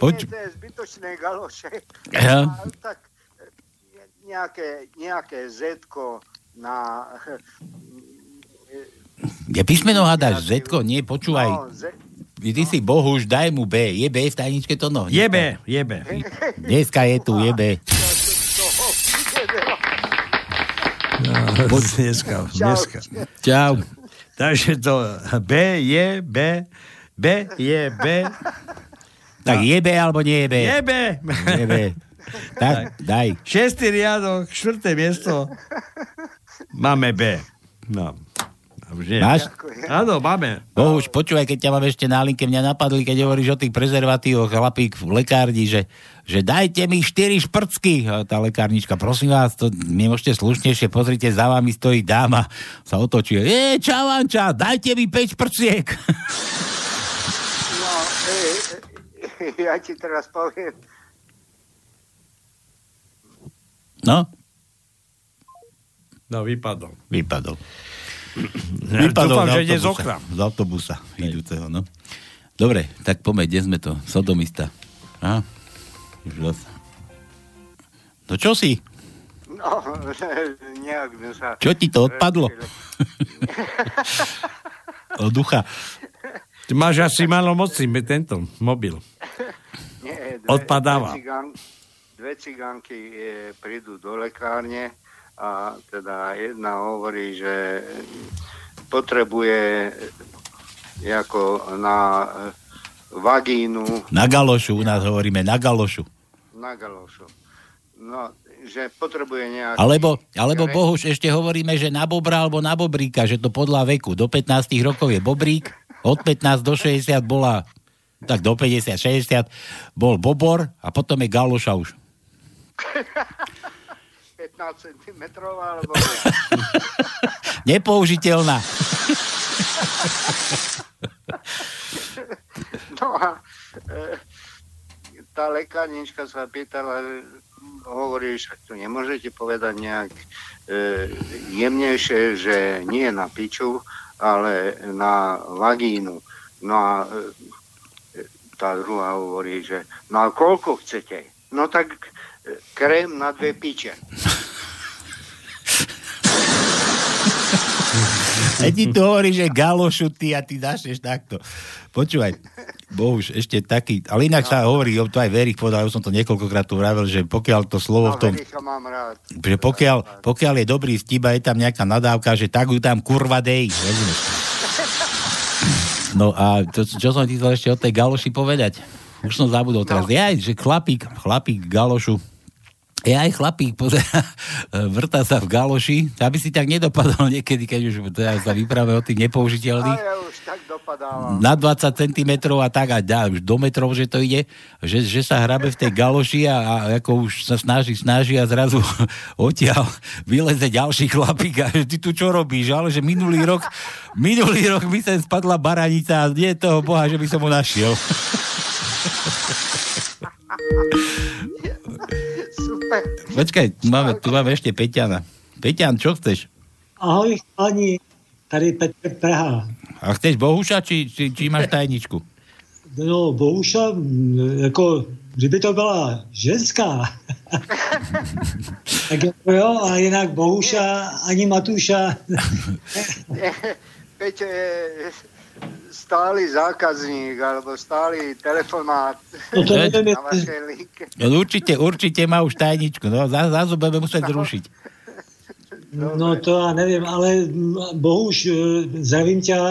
[SPEAKER 8] Poď.
[SPEAKER 14] Nie, to je zbytočné galoše.
[SPEAKER 8] Ja.
[SPEAKER 14] A tak e, nejaké, nejaké zetko na...
[SPEAKER 8] Ja písmeno hádaš, Zetko, nie, počúvaj.
[SPEAKER 14] No, ze-
[SPEAKER 8] Ty si Bohuž, daj mu B. Je B v tajničke to no?
[SPEAKER 9] Je B, je B.
[SPEAKER 8] Dneska je tu, je B.
[SPEAKER 9] Poď dneska, dneska.
[SPEAKER 8] Čau.
[SPEAKER 9] Takže to B je B, B je B,
[SPEAKER 8] Tak jebe alebo nejebe?
[SPEAKER 9] Jebe.
[SPEAKER 8] Jebe. Tak, daj.
[SPEAKER 9] Šestý riadok, štvrté miesto. Máme B. No. Nie.
[SPEAKER 8] Máš?
[SPEAKER 9] Áno, máme.
[SPEAKER 8] Bohuž, počúvaj, keď ťa mám ešte na linke, mňa napadli, keď hovoríš o tých prezervatívoch, chlapík v lekárni, že, že dajte mi 4 šprcky. A tá lekárnička, prosím vás, to mi môžete slušnejšie, pozrite, za vami stojí dáma, sa otočí. E, čavanča, dajte mi 5 šprciek.
[SPEAKER 14] No, e, ja ti teraz poviem,
[SPEAKER 8] No,
[SPEAKER 9] No, vypadol.
[SPEAKER 8] vypadol.
[SPEAKER 9] Dúfam,
[SPEAKER 8] z
[SPEAKER 9] že ide z
[SPEAKER 8] autobusa.
[SPEAKER 9] okna.
[SPEAKER 8] Z autobusa idúceho, no. Dobre, tak pomeď, kde sme to? Sodomista. Zas. No čo si?
[SPEAKER 14] no, nejak sme sa...
[SPEAKER 8] Čo ti to odpadlo? Od ducha.
[SPEAKER 9] Ty máš asi malo moci, tento mobil.
[SPEAKER 14] Nie, dve,
[SPEAKER 9] Odpadáva.
[SPEAKER 14] Dve, cigán, dve cigánky e, prídu do lekárne a teda jedna hovorí, že potrebuje e, ako na e, vagínu
[SPEAKER 8] Na galošu, u nás hovoríme na galošu.
[SPEAKER 14] na galošu. No, že potrebuje nejaký...
[SPEAKER 8] Alebo, alebo Bohuž ešte hovoríme, že na bobra alebo na bobríka, že to podľa veku. Do 15 rokov je bobrík, od 15 do 60 bola, tak do 50, 60 bol bobor a potom je galoša už.
[SPEAKER 14] 15 cm alebo...
[SPEAKER 8] Nepoužiteľná.
[SPEAKER 14] No a e, tá lekárnička sa pýtala, hovorí, že to nemôžete povedať nejak e, jemnejšie, že nie na piču, ale na vagínu. No a e, tá druhá hovorí, že no a koľko chcete? No tak e, krém na dve piče.
[SPEAKER 8] A ti tu hovorí, že galošu ty a ty dáš takto. Počúvaj, Bohuž, ešte taký, ale inak sa hovorí, to aj Verich povedal, už som to niekoľkokrát tu vravel, že pokiaľ to slovo
[SPEAKER 14] No,
[SPEAKER 8] v tom,
[SPEAKER 14] mám rád.
[SPEAKER 8] že pokiaľ, pokiaľ je dobrý vtip a je tam nejaká nadávka, že tak ju tam kurva dej, rozumieš? No a to, čo som ti chcel ešte o tej galoši povedať? Už som zabudol teraz. No. Jaj, že chlapík, chlapík galošu, je aj chlapík, pozera, vrta sa v galoši, aby si tak nedopadol niekedy, keď už teda sa vyprávame o tých nepoužiteľných
[SPEAKER 14] ja už tak dopadávam.
[SPEAKER 8] na 20 cm a tak a dá, už do metrov, že to ide, že, že sa hrabe v tej galoši a, a ako už sa snaží, snaží a zrazu odtiaľ vyleze ďalší chlapík a ty tu čo robíš, ale že minulý rok, minulý rok mi sem spadla baranica a nie toho boha, že by som ho našiel. Počkaj, tu máme, tu máme ešte Peťana. Peťan, čo chceš?
[SPEAKER 12] Ahoj, chalani, tady Petr Praha.
[SPEAKER 8] A chceš Bohuša, či, či, či máš tajničku?
[SPEAKER 12] No, Bohuša, jako, kdyby to byla ženská, tak jako jo, a jinak Bohuša, ani Matuša.
[SPEAKER 14] Peťo je stály zákazník alebo stály telefonát
[SPEAKER 12] No to neviem,
[SPEAKER 14] na vašej linke.
[SPEAKER 8] No, určite, určite má už tajničku. No, za, zrazu budeme musieť zrušiť.
[SPEAKER 12] No to já nevím, ale Bohuš, eh, zdravím tě, eh,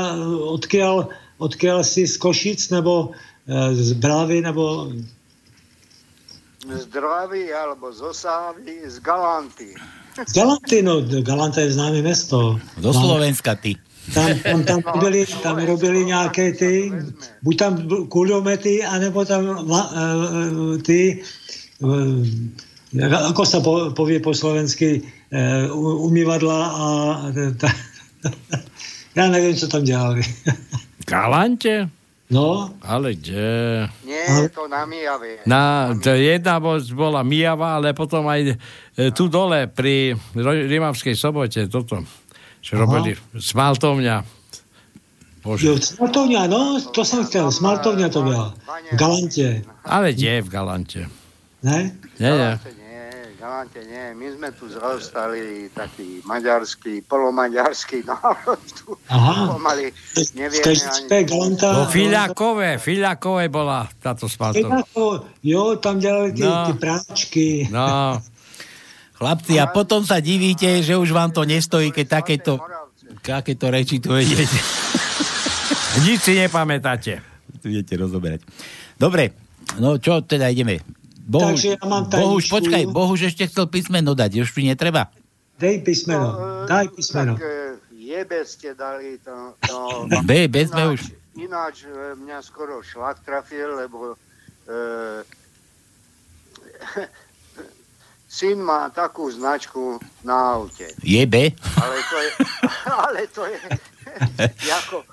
[SPEAKER 12] odkiaľ, odkiaľ jsi z Košic, nebo eh, z Brávy, nebo
[SPEAKER 14] Z Dravy alebo z Osávy, z Galanty.
[SPEAKER 12] z Galanty, no Galanta je známé město.
[SPEAKER 8] Do Slovenska ty.
[SPEAKER 12] Tam, tam, tam, robili, tam robili nějaké ty, buď tam kulomety, anebo tam la, uh, ty, uh, ako sa po, povie po slovensky, umývadla a ta, ja neviem, co tam dělali.
[SPEAKER 9] Galante?
[SPEAKER 12] No.
[SPEAKER 9] Ale kde?
[SPEAKER 14] Nie to na Mijave.
[SPEAKER 9] Na, to jedna bol- bola Mijava, ale potom aj e, tu dole pri Rimavskej sobote toto,
[SPEAKER 12] Aha.
[SPEAKER 9] robili smaltovňa.
[SPEAKER 12] Jo, smaltovňa, no, to som chcel, smaltovňa to byla. V Galante,
[SPEAKER 9] Ale kde v Galante?
[SPEAKER 12] ne?
[SPEAKER 9] Nie, nie.
[SPEAKER 14] Nie, Galante nie. My sme tu zostali taký maďarský, polomaďarský národ. Tu
[SPEAKER 12] Aha.
[SPEAKER 14] pomaly nevieme ani...
[SPEAKER 12] Galanta.
[SPEAKER 9] Vo Filiakové, Filiakové bola táto smaltovňa.
[SPEAKER 12] Jo, tam dělali ty,
[SPEAKER 8] No.
[SPEAKER 12] ty práčky.
[SPEAKER 9] No.
[SPEAKER 8] Chlapci, a potom sa divíte, že už vám to nestojí, keď takéto, takéto reči tu vedete.
[SPEAKER 9] Nič si nepamätáte.
[SPEAKER 8] Tu idete rozoberať. Dobre, No čo teda ideme? Bohuž,
[SPEAKER 12] Takže ja mám
[SPEAKER 8] Bohuž, počkaj, Bohuž ešte chcel písmeno dať, už tu netreba.
[SPEAKER 12] Dej písmeno, daj písmeno.
[SPEAKER 14] Tak e, jebe ste dali to. to
[SPEAKER 8] B, B sme už.
[SPEAKER 14] Ináč e, mňa skoro šlak trafil, lebo e, syn má takú značku na aute.
[SPEAKER 8] Je B?
[SPEAKER 14] Ale to je, ale to je ako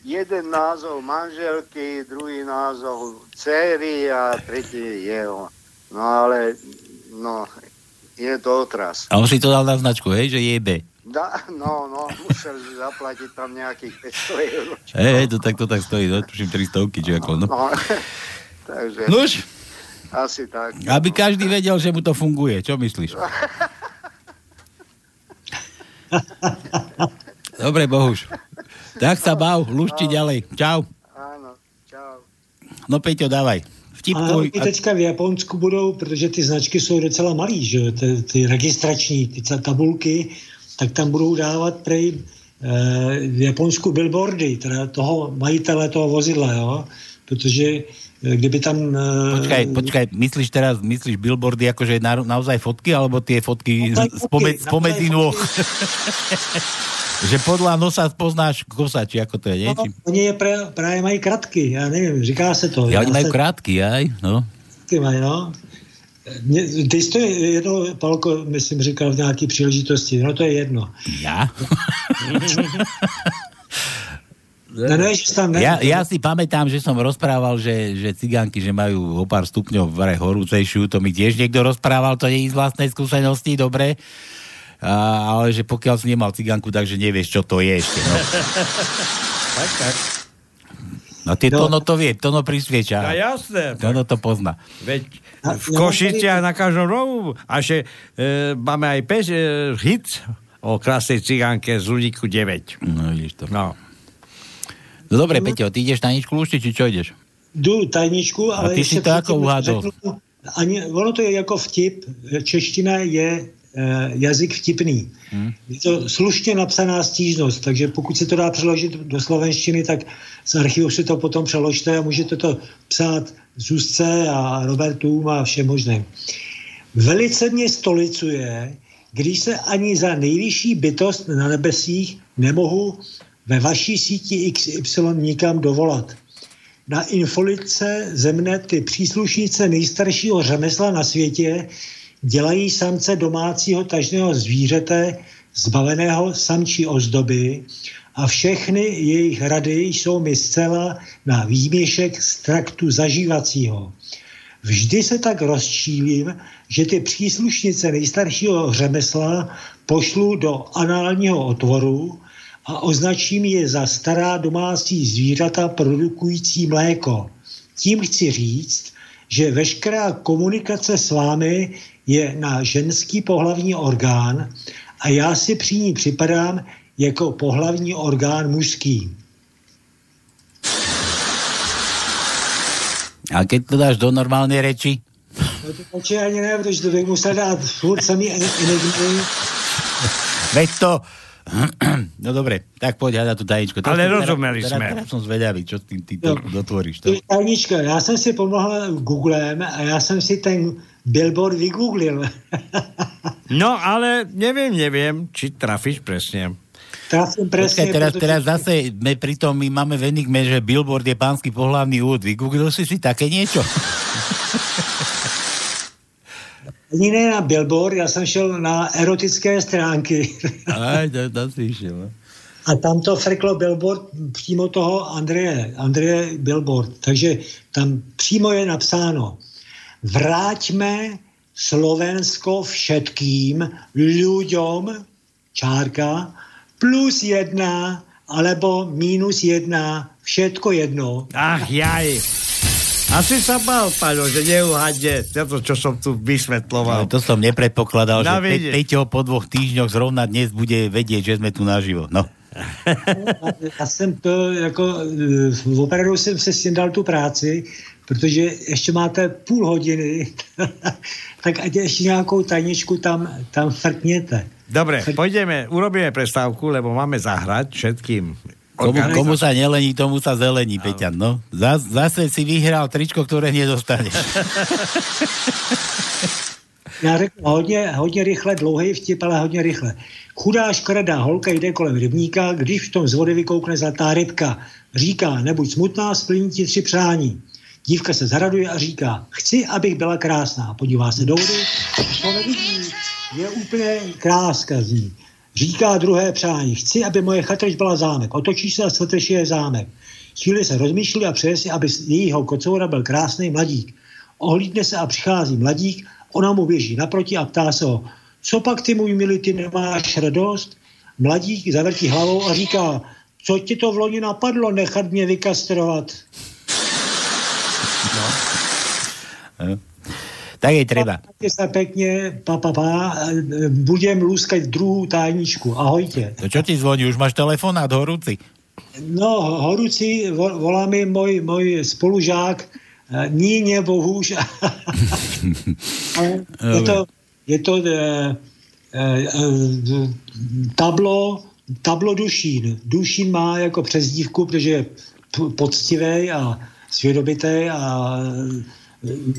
[SPEAKER 14] jeden názov manželky, druhý názov dcery a tretí jeho. No ale, no, je to otras.
[SPEAKER 8] A on si to dal na značku, hej, že je B.
[SPEAKER 14] Da, no, no, musel zaplatiť tam nejakých 500 eur.
[SPEAKER 8] Hej, to tak, to tak stojí, no, tuším 300 či ako, no.
[SPEAKER 14] No, takže
[SPEAKER 8] Nuž,
[SPEAKER 14] asi tak.
[SPEAKER 8] aby každý vedel, že mu to funguje, čo myslíš? Dobre, Bohuž. Tak sa bav, lúšti ďalej. Čau.
[SPEAKER 14] Áno, čau.
[SPEAKER 8] No Peťo, dávaj.
[SPEAKER 12] A
[SPEAKER 8] Vtipkuj.
[SPEAKER 12] oni teďka v Japonsku budou, protože ty značky jsou docela malý, že ty, ty registrační, ty tabulky, tak tam budou dávat prej e, v Japonsku billboardy, teda toho majitele toho vozidla, jo, protože kdyby tam... E,
[SPEAKER 8] Počkaj, počkaj, myslíš teraz, myslíš billboardy akože na, naozaj fotky, alebo tie fotky spome,
[SPEAKER 12] fotky,
[SPEAKER 8] spomedzi nôh? že podľa nosa poznáš kosa, či ako to je, nie?
[SPEAKER 12] No, oni je pra, právě mají kratky, já nevím, říká se to.
[SPEAKER 8] Ja, oni
[SPEAKER 12] Já
[SPEAKER 8] majú krátky, aj, no.
[SPEAKER 12] Kratky mají, no. Mě- Ty jsi to jedno, Palko, myslím, říkal v nějaké příležitosti, no to je jedno.
[SPEAKER 8] Ja?
[SPEAKER 12] No, ne, že tam ne,
[SPEAKER 8] Ja, ja si pamätám, že som rozprával, že, že cigánky, že majú o pár stupňov vraj horúcejšiu, to mi tiež niekto rozprával, to nie je z vlastnej skúsenosti, dobre. A, ale že pokiaľ si nemal cigánku, takže nevieš, čo to je ešte. No,
[SPEAKER 9] Tak, tak.
[SPEAKER 8] no tie no. Tono to vie, Tono prisvieča.
[SPEAKER 9] No jasné.
[SPEAKER 8] Tono to pozná.
[SPEAKER 9] Veď v
[SPEAKER 12] ja
[SPEAKER 9] Košiciach na každom rohu. A že e, máme aj pes, e, hit o krásnej cigánke z Luníku 9.
[SPEAKER 8] No vidíš to.
[SPEAKER 9] No.
[SPEAKER 8] No dobre, Peťo, ty ideš na ničku lúšti, či čo ideš?
[SPEAKER 12] jdu tajničku,
[SPEAKER 8] A
[SPEAKER 12] ale
[SPEAKER 8] ty si to uhádl.
[SPEAKER 12] řeknu, Ani, ono to je jako vtip. Čeština je e, jazyk vtipný.
[SPEAKER 8] Hmm.
[SPEAKER 12] Je to slušně napsaná stížnost, takže pokud se to dá přeložit do slovenštiny, tak z archivu si to potom přeložte a můžete to psát Zuzce a Robertům a všem možným. Velice mě stolicuje, když se ani za nejvyšší bytost na nebesích nemohu ve vaší síti XY nikam dovolat. Na infolice zemne ty příslušnice nejstaršího řemesla na světě dělají samce domácího tažného zvířete zbaveného samčí ozdoby a všechny jejich rady jsou mi zcela na výměšek z traktu zažívacího. Vždy se tak rozčílím, že ty příslušnice nejstaršího řemesla pošlu do análního otvoru a označím je za stará domácí zvířata produkující mléko. Tím chci říct, že veškerá komunikace s vámi je na ženský pohlavní orgán a já si při ní připadám jako pohlavní orgán mužský.
[SPEAKER 8] A keď to dáš do normálnej reči?
[SPEAKER 12] No to určitě ani ne, protože to bych musel dát furt samý en- enigmy.
[SPEAKER 8] Veď to... No dobre, tak poď hľadať tú tajničku.
[SPEAKER 9] Ale
[SPEAKER 8] Teraz-
[SPEAKER 9] rozumeli
[SPEAKER 8] teraz,
[SPEAKER 9] sme.
[SPEAKER 8] Teraz, teraz som zvedavý, čo ty, ty to dotvoríš. To.
[SPEAKER 12] Tajnička, já jsem si pomohl Googlem a já jsem si ten billboard vygooglil.
[SPEAKER 9] No, ale neviem, neviem, či trafíš presne.
[SPEAKER 12] Trafím
[SPEAKER 8] Počkaj,
[SPEAKER 12] presne.
[SPEAKER 8] teraz,
[SPEAKER 12] pretože-
[SPEAKER 8] teraz zase, my pritom my máme v enigme, že billboard je pánsky pohlavný úd. Vygooglil si si také niečo?
[SPEAKER 12] Ani ne na billboard, já jsem šel na erotické stránky.
[SPEAKER 8] Aj, to, to si išiel. no.
[SPEAKER 12] A tam to frklo billboard přímo toho Andreje, Andreje billboard. Takže tam přímo je napsáno vráťme Slovensko všetkým ľuďom, čárka, plus jedna, alebo minus jedna, všetko jedno.
[SPEAKER 9] Ach, jaj. Asi sa mal, Paľo, že neuhadne to, čo som tu vysvetloval.
[SPEAKER 8] to som nepredpokladal,
[SPEAKER 9] No,
[SPEAKER 8] že Pe-. Peťo po dvoch týždňoch zrovna dnes bude vedieť, že sme tu naživo. No.
[SPEAKER 12] Já jsem to jako, eh, opravdu jsem se s tím dal tu práci, protože ještě máte půl hodiny, tak ať ještě nějakou tajničku tam, tam frkněte.
[SPEAKER 9] Dobre, pôjdeme, urobíme prestávku, lebo máme zahrať všetkým
[SPEAKER 8] Komu, komu sa nelení, tomu sa zelení, Peťan, no. Zas, zase si vyhral tričko, ktoré nedostaneš.
[SPEAKER 12] Já řeknu hodně, hodně rychle, dlouhý vtip, ale hodně rychle. Chudá škaredá holka jde kolem rybníka, když v tom z vody vykoukne zlatá rybka. Říká, nebuď smutná, splní ti tři přání. Dívka se zaraduje a říká, chci, abych byla krásná. Podívá se do vody, to nevidí, je úplně kráska z ní. Říká druhé přání, chci, aby moje chatrč byla zámek. Otočí se a svateš je zámek. Chvíli se rozmýšlí a přeje si, aby jejího kocoura byl krásný mladík. Ohlídne se a přichází mladík, ona mu běží naproti a ptá se ho, co pak ty, můj milý, ty nemáš radost? Mladík zavrtí hlavou a říká, co ti to v loni napadlo nechat mě vykastrovat?
[SPEAKER 8] Tak jej treba.
[SPEAKER 12] Majte sa pekne, pa, pa, pa, budem lúskať druhú tajničku. Ahojte.
[SPEAKER 8] To čo ti zvoní? Už máš telefonát horúci?
[SPEAKER 12] No, horúci, vo- volá mi môj, môj spolužák, ní nebohúž. Ale je to, je to e, e, e, tablo, tablo Dušín. Dušín má jako přezdívku, protože je poctivý a svědomitý a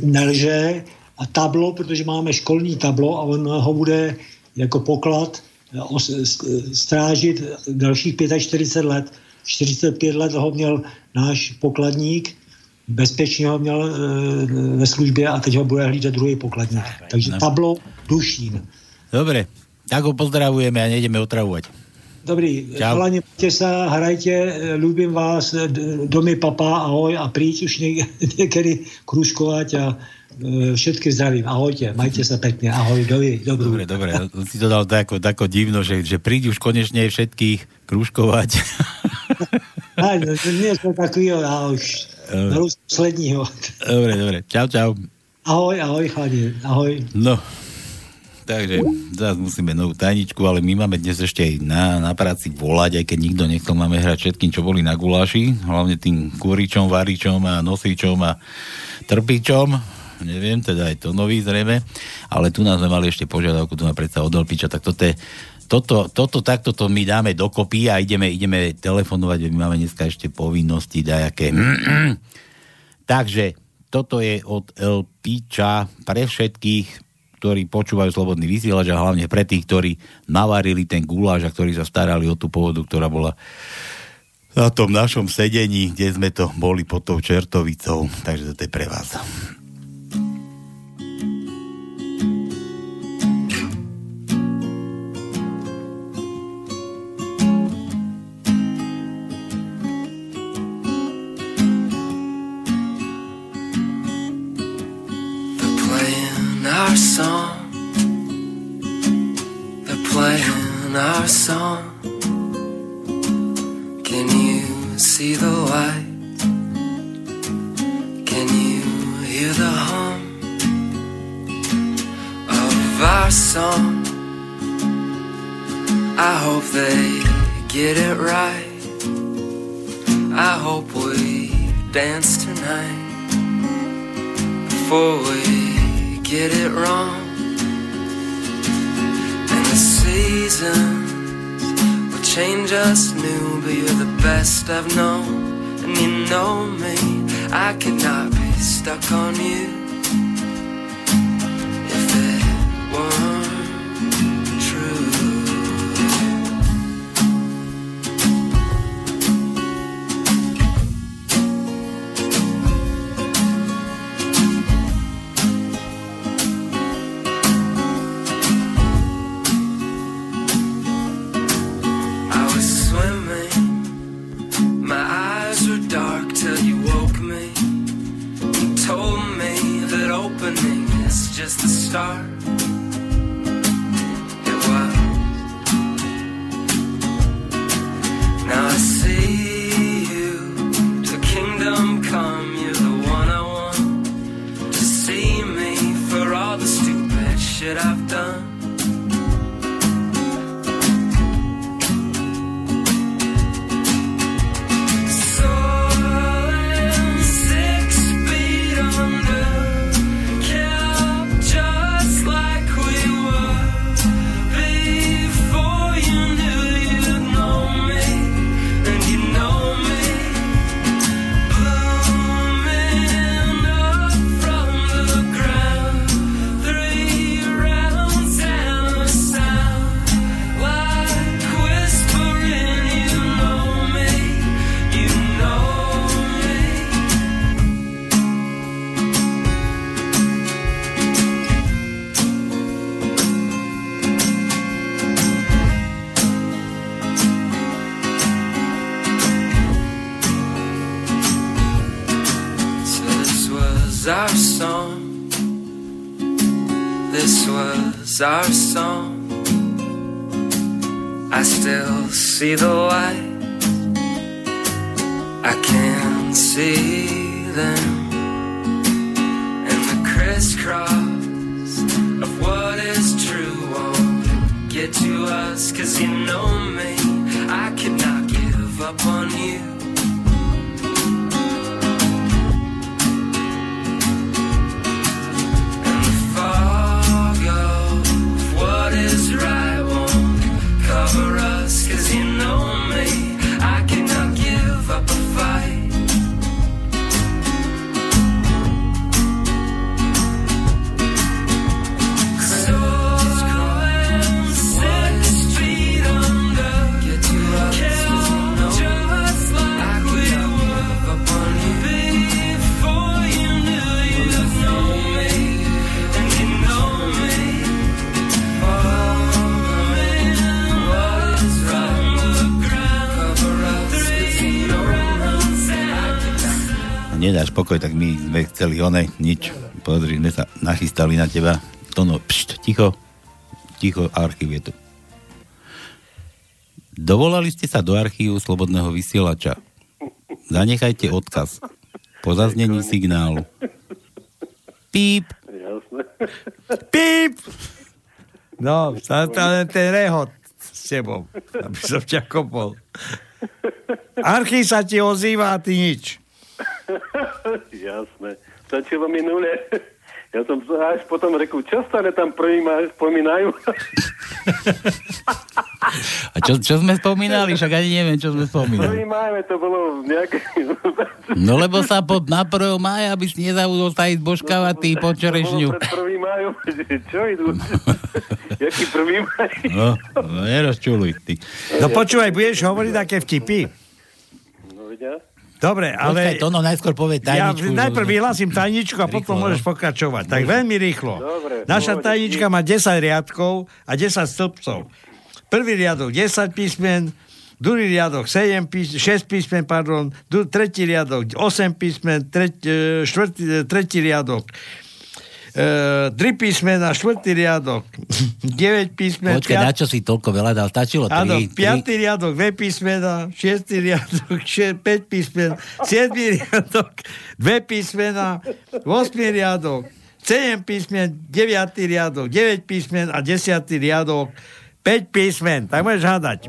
[SPEAKER 12] nelže. A tablo, protože máme školní tablo a on ho bude jako poklad e, s- strážit dalších 45 let. 45 let ho měl náš pokladník, bezpečně ho měl e, ve službě a teď ho bude hlídat druhý pokladník. Takže tablo Dušín.
[SPEAKER 8] Dobre, tak ho pozdravujeme a nejdeme otravovať.
[SPEAKER 12] Dobrý, chalani, majte sa, hrajte, e, ľúbim vás, domy papa, ahoj a príď už nie, niekedy krúžkovať a všetky zdravím, ahojte, majte sa pekne, ahoj, dovi, dobrú.
[SPEAKER 8] Dobre, dobre, si to dal tako, tako divno, že, že príď už konečne všetkých krúžkovať.
[SPEAKER 12] Aj, no, nie sme takový, a už posledního.
[SPEAKER 8] dobre, dobre, čau, čau.
[SPEAKER 12] Ahoj, ahoj, chalani, ahoj.
[SPEAKER 8] No, takže zase musíme novú tajničku, ale my máme dnes ešte aj na, na práci volať, aj keď nikto nechcel, máme hrať všetkým, čo boli na guláši, hlavne tým kúričom, varičom a nosičom a trpičom, neviem, teda aj to nový zrejme, ale tu nás sme mali ešte požiadavku, tu má predsa od Olpiča, tak toto toto, toto takto to my dáme dokopy a ideme, ideme telefonovať, my máme dneska ešte povinnosti dajaké. Takže toto je od El Piča pre všetkých, ktorí počúvajú Slobodný vysielač a hlavne pre tých, ktorí navarili ten guláš a ktorí sa starali o tú pôvodu, ktorá bola na tom našom sedení, kde sme to boli pod tou čertovicou. Takže toto je pre vás.
[SPEAKER 19] See the light. I can't see them.
[SPEAKER 8] Chceli one, nič. Pozri, sme sa nachystali na teba. Tono, pšt, ticho. Ticho, archív je tu. Dovolali ste sa do archívu Slobodného vysielača. Zanechajte odkaz. Po zaznení signálu. Píp.
[SPEAKER 9] Píp! No, sa tam ten rehot s tebou, aby som ťa kopol. Archív sa ti ozýva a ty nič.
[SPEAKER 20] Jasné. Stačilo minule. Ja som až potom rekl, čo stále tam prvý ma spomínajú?
[SPEAKER 8] A čo, čo sme spomínali? Však ani neviem, čo sme spomínali.
[SPEAKER 20] Prvý máme, to bolo nejaké...
[SPEAKER 8] No lebo sa po, na 1. mája, aby si nezabudol sa ísť božkávať tý po čerešňu.
[SPEAKER 20] Pred prvý májom, čo idú? Jaký prvý maj?
[SPEAKER 8] No, no nerozčuluj ty.
[SPEAKER 9] No počúvaj, budeš hovoriť také vtipy?
[SPEAKER 20] No vidia?
[SPEAKER 9] Dobre, ale...
[SPEAKER 8] Počkaj, to no najskôr povie
[SPEAKER 9] Ja
[SPEAKER 8] tajničku.
[SPEAKER 9] najprv vyhlasím tajničku a potom
[SPEAKER 8] Rýchlo, no.
[SPEAKER 9] môžeš pokračovať. Tak veľmi rýchlo.
[SPEAKER 20] Dobre,
[SPEAKER 9] Naša tajnička má 10 riadkov a 10 stĺpcov. Prvý riadok 10 písmen, druhý riadok 7 písmen, 6 písmen, pardon, tretí riadok 8 písmen, tretí, štvrtý, e, tretí riadok e, 3 písmena, štvrtý riadok 9 písmen,
[SPEAKER 8] Počkaj, na čo si toľko veľa dal? Stačilo
[SPEAKER 9] Áno,
[SPEAKER 8] 3.
[SPEAKER 9] piatý riadok, dve písmena, šiestý riadok, še, 5 písmen, siedmý riadok, dve písmena, osmý riadok, 7 písmen, deviatý riadok, 9 písmen a desiatý riadok, 5 písmen. Tak môžeš hádať.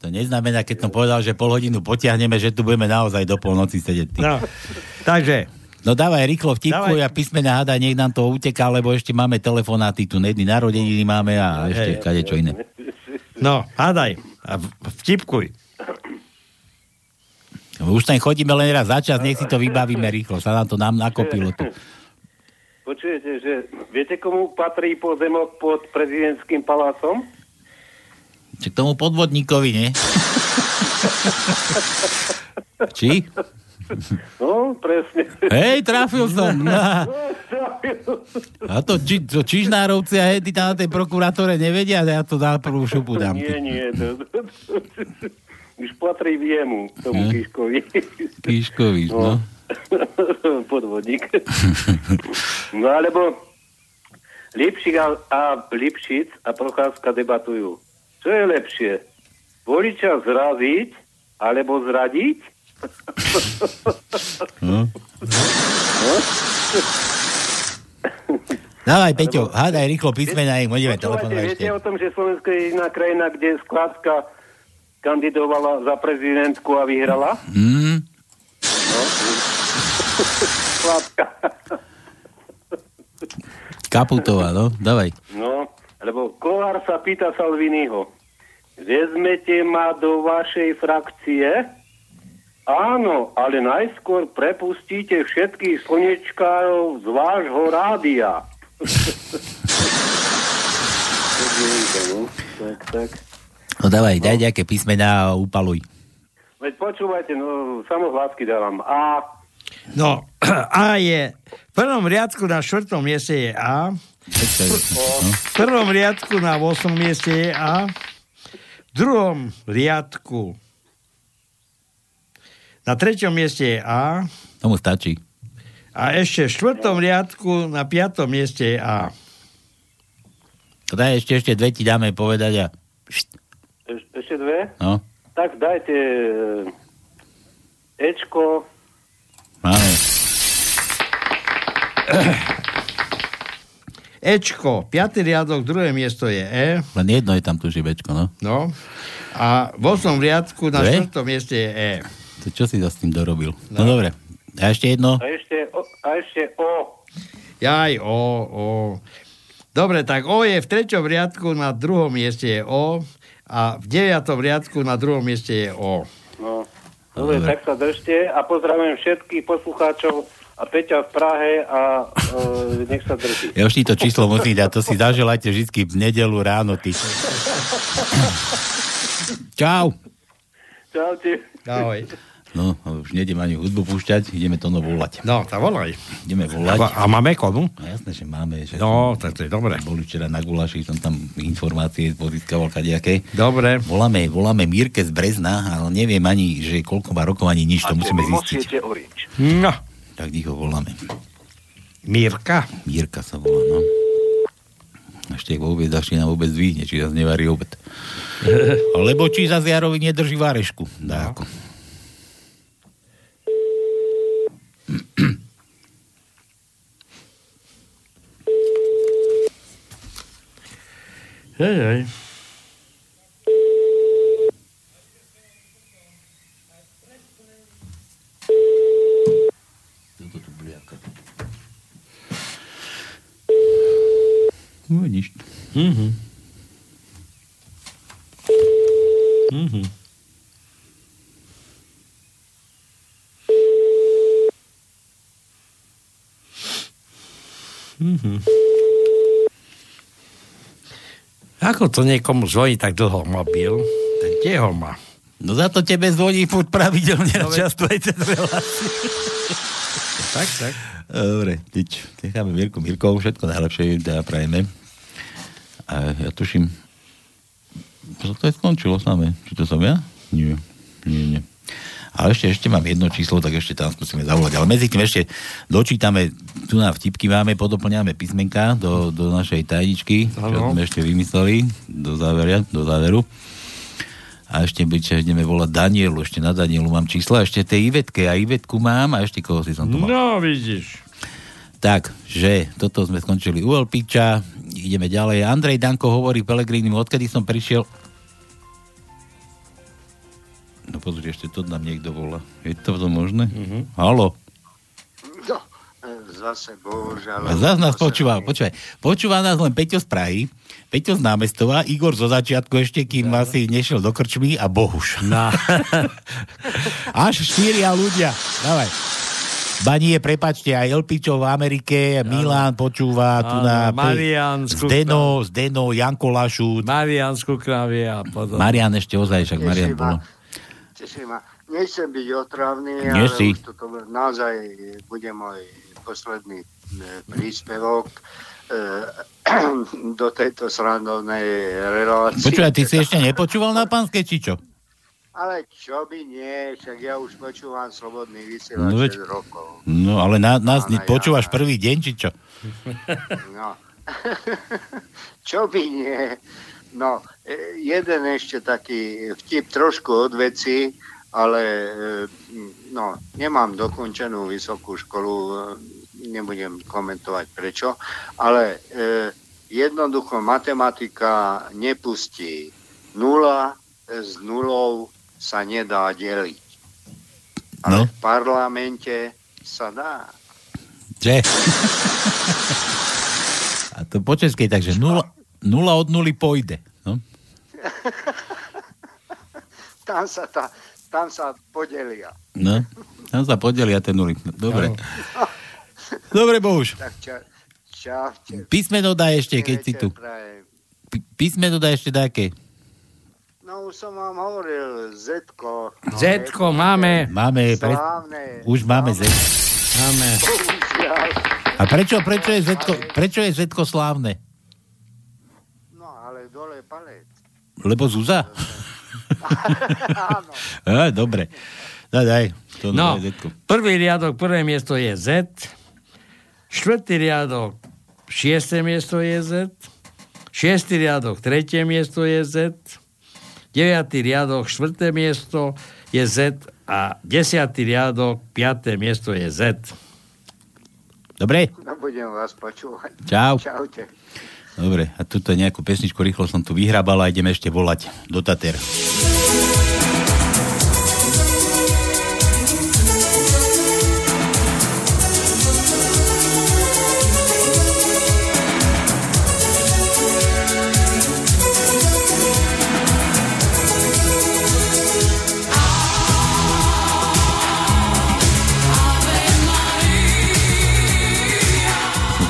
[SPEAKER 8] To neznamená, keď som povedal, že pol hodinu potiahneme, že tu budeme naozaj do polnoci sedieť.
[SPEAKER 9] No, takže.
[SPEAKER 8] No dávaj rýchlo vtipku a písmena hádaj, nech nám to uteká, lebo ešte máme telefonáty, tu nedny narodeniny máme a ešte kade čo iné.
[SPEAKER 9] No, hádaj. A vtipkuj.
[SPEAKER 8] Už tam chodíme len raz za čas, nech si to vybavíme rýchlo, sa nám to nám nakopilo tu.
[SPEAKER 20] Počujete, že viete, komu patrí pozemok pod prezidentským palácom?
[SPEAKER 8] Či k tomu podvodníkovi, nie? Či?
[SPEAKER 20] No, presne.
[SPEAKER 8] Hej, trafil som. Na. A to, či, to Čižnárovci a hedy tam na tej prokurátore nevedia, ja to na prvú šupu dám.
[SPEAKER 20] Nie, nie. To, to, to, už patrí jemu, tomu
[SPEAKER 8] Hm.
[SPEAKER 20] Kiškovi.
[SPEAKER 8] Kíškovi, no.
[SPEAKER 20] Podvodník. No alebo Lipšik a, a Lipšic a Procházka debatujú. Čo je lepšie? Voliča zraziť alebo zradiť?
[SPEAKER 8] No.
[SPEAKER 20] No?
[SPEAKER 8] Dávaj, Peťo, hádaj rýchlo písmena, ich budeme
[SPEAKER 20] Počúvajte,
[SPEAKER 8] telefonovať ešte.
[SPEAKER 20] viete o tom, že Slovensko je jediná krajina, kde Skladka kandidovala za prezidentku a vyhrala?
[SPEAKER 8] Mm,
[SPEAKER 20] No. Skladka.
[SPEAKER 8] Kaputová, no, dávaj.
[SPEAKER 20] No, lebo Kohár sa pýta Salviniho, vezmete ma do vašej frakcie? Áno, ale najskôr prepustíte všetkých slnečkárov z vášho rádia. tak, tak.
[SPEAKER 8] No dávaj, daj nejaké písmená a upaluj.
[SPEAKER 20] Veď počúvajte, no, samohlásky dávam. A,
[SPEAKER 9] No, A je... V prvom riadku na štvrtom mieste je A. V prvom riadku na 8. mieste je A. V druhom riadku na treťom mieste je A.
[SPEAKER 8] Tomu stačí.
[SPEAKER 9] A ešte v štvrtom riadku na piatom mieste je A.
[SPEAKER 8] To daj ešte, ešte dve ti dáme povedať a...
[SPEAKER 20] Eš, ešte dve?
[SPEAKER 8] No,
[SPEAKER 20] Tak dajte e, Ečko,
[SPEAKER 8] máme.
[SPEAKER 9] Ečko, piatý riadok, druhé miesto je E.
[SPEAKER 8] Len jedno je tam tu žibečko, no.
[SPEAKER 9] No. A v osmom riadku na štvrtom mieste je E.
[SPEAKER 8] To čo si za s tým dorobil? No, no dobre. A ešte jedno?
[SPEAKER 20] a ešte O. A ešte o.
[SPEAKER 9] Jaj, O, O. Dobre, tak O je v treťom riadku, na druhom mieste je O a v deviatom riadku na druhom mieste je O.
[SPEAKER 20] No. Dobre, tak sa držte a pozdravujem všetkých poslucháčov a Peťa v Prahe a e, nech sa drží.
[SPEAKER 8] Ja už ti to číslo musím dať, to si zaželajte vždy v nedelu ráno, ty. Čau.
[SPEAKER 20] Čaute.
[SPEAKER 9] Ahoj.
[SPEAKER 8] No, už nejdem ani hudbu púšťať, ideme to no volať.
[SPEAKER 9] No, tak volaj.
[SPEAKER 8] Ideme volať.
[SPEAKER 9] A, a máme komu?
[SPEAKER 8] No jasné, že máme. Že
[SPEAKER 9] No, tak to je dobre.
[SPEAKER 8] Boli včera na gulaši, som tam informácie pozískal kadejaké.
[SPEAKER 9] Dobre.
[SPEAKER 8] Voláme, voláme Mirke z Brezna, ale neviem ani, že koľko má rokov, ani nič, to musíme zistiť.
[SPEAKER 20] orič.
[SPEAKER 9] No.
[SPEAKER 8] Tak ho voláme.
[SPEAKER 9] Mirka?
[SPEAKER 8] Mirka sa volá, no. Ešte vôbec začne nám vôbec dvihne, či zase nevarí obed. Lebo či zase Jarovi nedrží várešku. Ako.
[SPEAKER 9] Hej, hej.
[SPEAKER 8] No, nič.
[SPEAKER 9] Mhm. Mhm. Mhm. Ako to niekomu zvoní tak dlho mobil? Ten kde ho má?
[SPEAKER 8] No za to tebe zvoní furt pravidelne
[SPEAKER 9] No,
[SPEAKER 8] často cez reláciu.
[SPEAKER 9] Tak, tak.
[SPEAKER 8] Dobre, nič. Necháme Mirku Mirkou, všetko najlepšie teda prajeme. A ja tuším, to je skončilo samé. Či to som ja? Nie, nie, nie. Ale ešte, ešte mám jedno číslo, tak ešte tam skúsime zavolať. Ale medzi tým ešte dočítame, tu na vtipky máme, podoplňame písmenka do, do našej tajničky, čo
[SPEAKER 9] Áno.
[SPEAKER 8] sme ešte vymysleli do záveria, do záveru. A ešte byť, ideme volať Danielu, ešte na Danielu mám čísla, ešte tej Ivetke a Ivetku mám a ešte koho si som tu mal.
[SPEAKER 9] No, vidíš.
[SPEAKER 8] Tak, že toto sme skončili u Elpiča, ideme ďalej. Andrej Danko hovorí Pelegrínim, odkedy som prišiel... No pozri, ešte to nám niekto volá. Je to to možné? Mm-hmm. Halo?
[SPEAKER 14] No, zase bohužiaľ.
[SPEAKER 8] A zás nás počúva, počúvaj. Počúva nás len Peťo z Prahy, Peťo z námestova, Igor zo začiatku ešte, kým asi nešiel do krčmy a Bohuš.
[SPEAKER 9] No.
[SPEAKER 8] Až štyria ľudia. Dávaj. Banie, prepačte, aj Elpičo v Amerike, Milan počúva, tu na...
[SPEAKER 9] Marian z
[SPEAKER 8] Zdeno, Zdeno, Janko Lašút.
[SPEAKER 9] Marian z Kukravie a podobne.
[SPEAKER 8] Marian ešte ozaj, však Marian bolo.
[SPEAKER 14] Teší ma. Nechcem byť otravný,
[SPEAKER 8] Nie
[SPEAKER 14] ale
[SPEAKER 8] si.
[SPEAKER 14] už toto naozaj bude môj posledný e, príspevok e, do tejto srandovnej relácie.
[SPEAKER 8] Počúvaj, ty si ešte nepočúval na pánske, či čo?
[SPEAKER 14] Ale čo by nie, však ja už počúvam Slobodný vysielač
[SPEAKER 8] No veď-
[SPEAKER 14] 6 rokov.
[SPEAKER 8] No, ale na, nás
[SPEAKER 14] Áno,
[SPEAKER 8] počúvaš prvý deň, či čo?
[SPEAKER 14] No. čo by nie. No, e, jeden ešte taký vtip trošku od veci, ale e, no, nemám dokončenú vysokú školu, e, nebudem komentovať prečo, ale jednoducho matematika nepustí. Nula s nulou sa nedá deliť. Ale
[SPEAKER 8] No.
[SPEAKER 14] v parlamente sa dá.
[SPEAKER 8] Že? A to po českej, takže nula, nula od nuly pôjde. No?
[SPEAKER 14] Tam sa, tá, tam sa podelia.
[SPEAKER 8] no. Tam sa podelia tie nuly. Dobre. Dobre, Bohuž.
[SPEAKER 14] Tak ča, čaute.
[SPEAKER 8] Písmeno daj ešte, keď si tu. Pí- Písmeno daj ešte také.
[SPEAKER 14] No už som vám hovoril, Zetko. No,
[SPEAKER 9] Zetko máme.
[SPEAKER 8] Máme, pre...
[SPEAKER 14] Slávne.
[SPEAKER 8] už máme Z.
[SPEAKER 9] Máme.
[SPEAKER 8] A prečo, prečo, je Zetko, prečo je Zetko slávne?
[SPEAKER 14] Palec.
[SPEAKER 8] Lebo Zuza?
[SPEAKER 14] Áno.
[SPEAKER 8] Á, dobre. Daj, daj. To
[SPEAKER 9] No, prvý riadok, prvé miesto je Z, štvrtý riadok, šiesté miesto je Z, šiestý riadok, tretie miesto je Z, deviatý riadok, štvrté miesto je Z a desiatý riadok, piaté miesto je Z.
[SPEAKER 8] Dobre?
[SPEAKER 14] No budem vás počúvať.
[SPEAKER 8] Čau.
[SPEAKER 14] Čaute.
[SPEAKER 8] Dobre, a tuto nejakú pesničku rýchlo som tu vyhrabal a ideme ešte volať do Tater.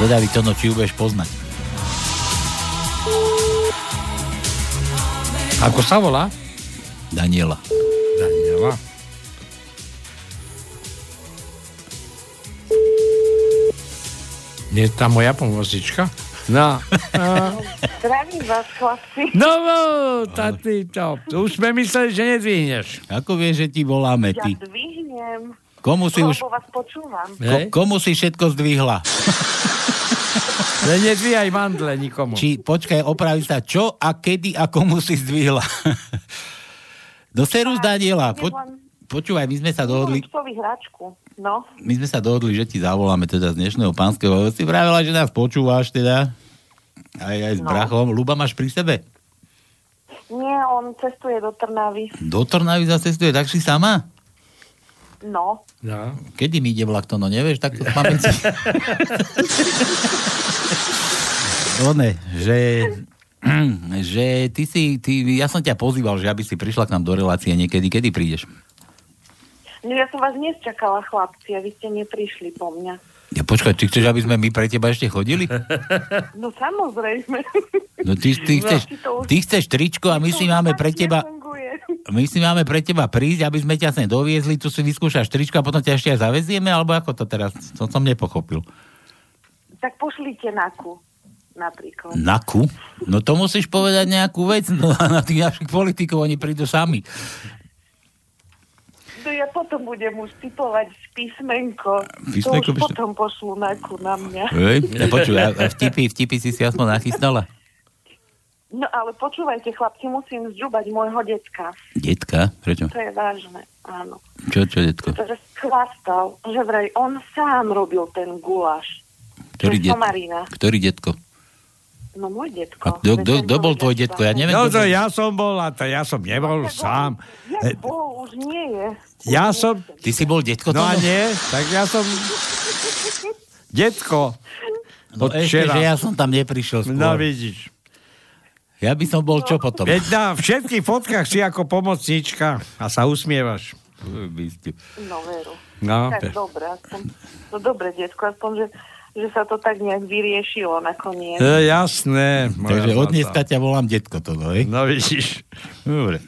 [SPEAKER 8] Zvedavý to, no, či ju budeš poznať.
[SPEAKER 9] Ako sa volá?
[SPEAKER 8] Daniela.
[SPEAKER 9] Daniela. Nie je tam moja pomocnička? No. no.
[SPEAKER 21] Zdravím vás, chlapci.
[SPEAKER 9] No, no, taty, to. Už sme mysleli, že nedvihneš.
[SPEAKER 8] Ako vieš, že ti voláme,
[SPEAKER 21] Ja
[SPEAKER 8] ty?
[SPEAKER 21] dvihnem.
[SPEAKER 8] Komu si
[SPEAKER 21] lebo
[SPEAKER 8] už-
[SPEAKER 21] vás počúvam.
[SPEAKER 8] Ko- komu si všetko zdvihla?
[SPEAKER 9] Ne, nedvíhaj mandle nikomu.
[SPEAKER 8] Či, počkaj, opravi sa, čo a kedy a komu si zdvihla? Do serus, Daniela, po, počúvaj, my sme sa dohodli.
[SPEAKER 21] No,
[SPEAKER 8] my sme sa dohodli, že ti zavoláme teda z dnešného pánskeho. Si vravela, že nás počúvaš teda. Aj, aj s
[SPEAKER 21] No.
[SPEAKER 8] brachom. Luba máš pri sebe?
[SPEAKER 21] nie, on cestuje do Trnavy.
[SPEAKER 8] Do Trnavy zcestuje, tak si sama?
[SPEAKER 21] No,
[SPEAKER 9] No.
[SPEAKER 8] Kedy mi ide vlak, to no nevieš, tak to pamäti. One, že, že ty si, ty, ja som ťa pozýval, že aby si prišla k nám do relácie niekedy. Kedy prídeš?
[SPEAKER 21] no ja som vás nečakala, chlapci, a vy ste neprišli po mňa.
[SPEAKER 8] Ja počkaj, ty chceš, aby sme my pre teba ešte chodili?
[SPEAKER 21] No samozrejme.
[SPEAKER 8] No ty, ty, chceš, ty chceš tričko a my si máme pre teba, my si máme pre teba prísť, aby sme ťa sem doviezli, tu si vyskúšaš tričko a potom ťa ešte aj zavezieme, alebo ako to teraz? To som nepochopil.
[SPEAKER 21] Tak pošlite naku, napríklad.
[SPEAKER 8] Naku? No to musíš povedať nejakú vec, no a na tých našich politikov oni prídu sami.
[SPEAKER 21] To ja potom budem už typovať písmenko.
[SPEAKER 8] Písmenko
[SPEAKER 21] to už
[SPEAKER 8] si-
[SPEAKER 21] potom pošlú naku na mňa.
[SPEAKER 8] Hej, a počuj, a a vtipy, vtipy si si aspoň nachystala?
[SPEAKER 21] No ale počúvajte, chlapci, musím zžubať môjho detka.
[SPEAKER 8] Detka? Prečo?
[SPEAKER 21] To je vážne, áno.
[SPEAKER 8] Čo, čo, detko?
[SPEAKER 21] Pretože chlastal, že vraj on sám robil ten guláš.
[SPEAKER 8] Ktorý,
[SPEAKER 21] To je
[SPEAKER 8] det,
[SPEAKER 21] somarina.
[SPEAKER 8] ktorý detko?
[SPEAKER 21] No môj detko.
[SPEAKER 8] A kto, kto, kto bol tvoj detko? Ja neviem.
[SPEAKER 9] No to ja som bol a to ja som nebol sám.
[SPEAKER 21] Ja bol, už nie je.
[SPEAKER 9] Ja som...
[SPEAKER 8] Ty si bol detko?
[SPEAKER 9] No a nie, tak ja som... Detko.
[SPEAKER 8] No ešte, že ja som tam neprišiel skôr.
[SPEAKER 9] No vidíš.
[SPEAKER 8] Ja by som bol čo potom?
[SPEAKER 9] Veď na všetkých fotkách si ako pomocníčka a sa usmievaš.
[SPEAKER 21] No veru.
[SPEAKER 9] No,
[SPEAKER 21] tak
[SPEAKER 9] pe-
[SPEAKER 21] dobre, aspoň, no dobre, detko, aspoň, že, že sa to tak nejak vyriešilo nakoniec.
[SPEAKER 9] E, jasné.
[SPEAKER 8] Takže od dneska ťa volám detko to, hej?
[SPEAKER 9] No vidíš.
[SPEAKER 8] Dobre.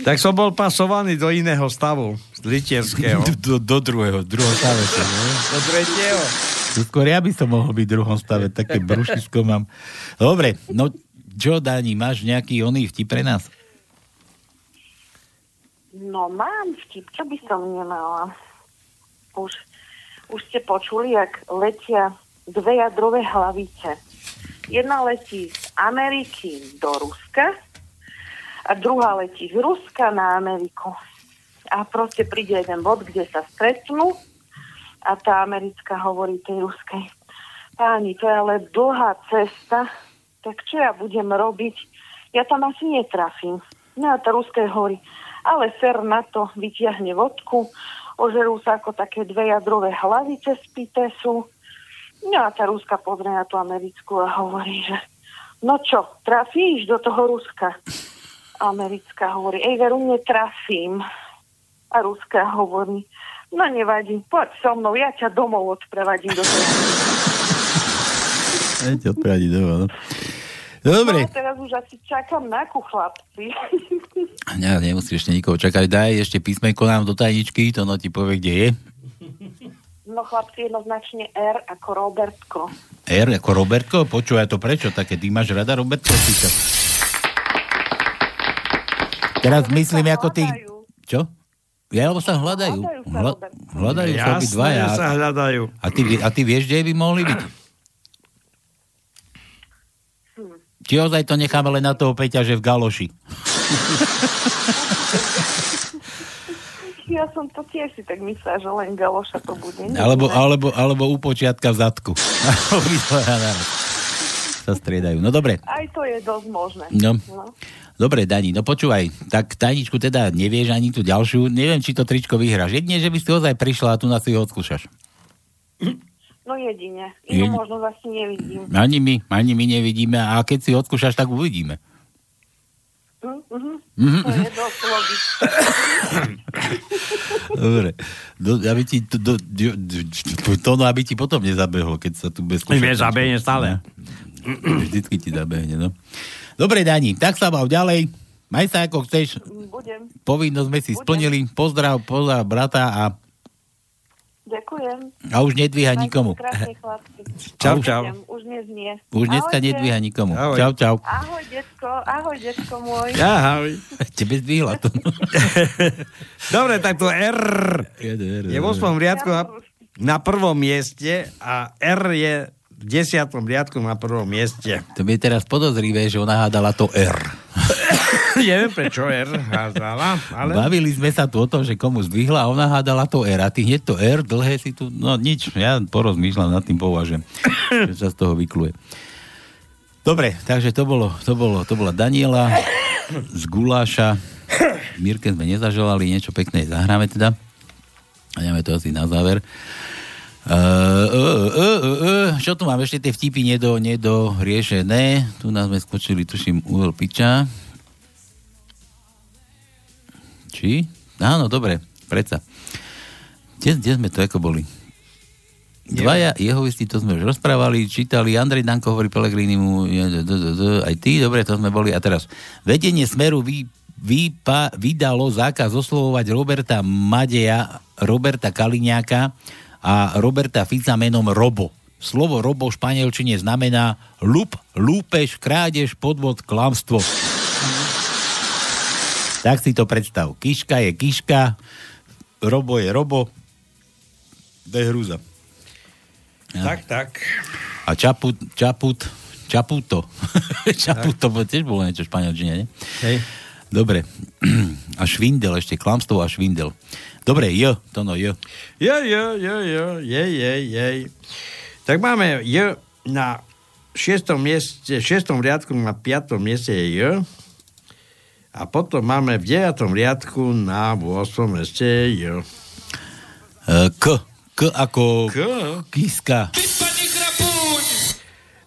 [SPEAKER 9] Tak som bol pasovaný do iného stavu, z litierského.
[SPEAKER 8] Do, do druhého, druhého stave. sa, no.
[SPEAKER 9] Do tretieho.
[SPEAKER 8] To Skôr ja by som mohol byť v druhom stave, také brušisko mám. Dobre, no čo, Dani, máš nejaký oný vtip pre nás?
[SPEAKER 21] No mám vtip, čo by som nemala. Už, už ste počuli, jak letia dve jadrové hlavice. Jedna letí z Ameriky do Ruska a druhá letí z Ruska na Ameriku. A proste príde jeden bod, kde sa stretnú a tá americká hovorí tej ruskej, páni, to je ale dlhá cesta, tak čo ja budem robiť? Ja tam asi netrafím. No a tá ruská hovorí, ale ser na to vyťahne vodku, ožerú sa ako také dve jadrové hlavice spité sú. No a tá Ruska pozrie na tú americkú a hovorí, že no čo, trafíš do toho Ruska? Americká hovorí, ej veru, netrafím. A Ruská hovorí, no nevadí, poď so mnou, ja ťa domov odprevadím do toho.
[SPEAKER 8] Ja ti odpradi doma, no. Dobre,
[SPEAKER 21] No teraz už asi čakám na ku chlapci.
[SPEAKER 8] ja, nemusíš ešte nikoho čakať, daj ešte písmenko nám do tajničky, to no ti povie, kde je.
[SPEAKER 21] No chlapci jednoznačne R ako Robertko.
[SPEAKER 8] R ako Robertko, počúvaj to prečo také, ty máš rada Robertko? Ty čo? Teraz myslím ako ty... Čo? Ja, lebo sa hľadajú.
[SPEAKER 21] Hľadajú sa,
[SPEAKER 8] Hľa,
[SPEAKER 21] Robert.
[SPEAKER 8] hľadajú sa
[SPEAKER 9] Jasné,
[SPEAKER 8] obidvaja.
[SPEAKER 9] sa hľadajú.
[SPEAKER 8] A ty, a ty vieš, kde by mohli byť? Či ozaj to necháme len na toho Peťa, že v Galoši?
[SPEAKER 21] Ja som to tiež si tak myslela, že len galoša to bude. Nie,
[SPEAKER 8] Alebo, alebo, alebo u počiatka v zadku. Sa striedajú. No dobre.
[SPEAKER 21] Aj to je dosť možné.
[SPEAKER 8] No. Dobre, Dani, no počúvaj, tak tajničku teda nevieš ani tú ďalšiu, neviem, či to tričko vyhráš. Jedine, že by si ozaj prišla a tu na si ho odskúšaš.
[SPEAKER 21] No jedine. Inú možnosť asi nevidím.
[SPEAKER 8] Ani my, ani my nevidíme a keď si odskúšaš, tak uvidíme.
[SPEAKER 21] Mhm, mhm.
[SPEAKER 8] Mhm,
[SPEAKER 21] To je dosť.
[SPEAKER 8] Dobre. Do, aby ti, do, do, do, to, no, aby ti potom nezabehlo, keď sa tu bez
[SPEAKER 9] Mne zabehne stále.
[SPEAKER 8] Vždycky ti zabehne, no. Dobre, Dani, tak sa bav ďalej. Maj sa ako chceš.
[SPEAKER 21] Budem.
[SPEAKER 8] Povinnosť sme si splnili. Pozdrav, pozdrav brata a,
[SPEAKER 21] Ďakujem.
[SPEAKER 8] a už nedvíha nikomu.
[SPEAKER 21] Krásne chlapci.
[SPEAKER 8] Čau, čau.
[SPEAKER 21] Už dnes nie.
[SPEAKER 8] Už dneska nedvíha nikomu.
[SPEAKER 9] Ahoj.
[SPEAKER 8] Čau, čau.
[SPEAKER 21] Ahoj, detko. Ahoj, detko môj.
[SPEAKER 9] Ahoj.
[SPEAKER 8] Tebe zdvihla to.
[SPEAKER 9] Dobre, tak to R je v 8. riadku na, na prvom mieste a R je v 10. riadku na prvom mieste.
[SPEAKER 8] To mi je teraz podozrivé, že ona hádala to R.
[SPEAKER 9] Neviem, prečo R hádala, ale...
[SPEAKER 8] Bavili sme sa tu o tom, že komu zdvihla a ona hádala to R. A ty hneď to R, dlhé si tu... No nič, ja porozmýšľam, nad tým považujem, že sa z toho vykluje. Dobre, takže to bolo, to bolo, to bola Daniela z Guláša. Mirke sme nezaželali, niečo pekné zahráme teda. A dáme to asi na záver. Uh, uh, uh, čo tu mám? Ešte tie vtipy nedo, nedo riešené. Tu nás sme skočili, tuším, uhol piča. Či? Áno, dobre, predsa. Kde, kde sme to ako boli? Dvaja jehovisti, to sme už rozprávali, čítali, Andrej Danko hovorí d, aj ty, dobre, to sme boli. A teraz, vedenie Smeru vy, vypa, vydalo zákaz oslovovať Roberta Madeja, Roberta Kaliňáka a Roberta Fica menom Robo. Slovo Robo v španielčine znamená lup, lúpež, krádež, podvod, klamstvo. Tak si to predstav. Kiška je kiška, Robo je Robo, to je hrúza.
[SPEAKER 9] Tak, tak.
[SPEAKER 8] A čaput, čaput, čaputo. čaputo, bo tiež bolo niečo v španielčine, ne?
[SPEAKER 9] Hej.
[SPEAKER 8] Dobre. A švindel ešte, klamstvo a švindel. Dobre, J, to no J.
[SPEAKER 9] Jo, jo, jo, jo, jej, jej, jej. Tak máme J na 6. mieste, 6. riadku na 5. mieste je J. A potom máme v 9. riadku na 8. mieste je J.
[SPEAKER 8] E, K. K ako
[SPEAKER 9] K.
[SPEAKER 8] kiska.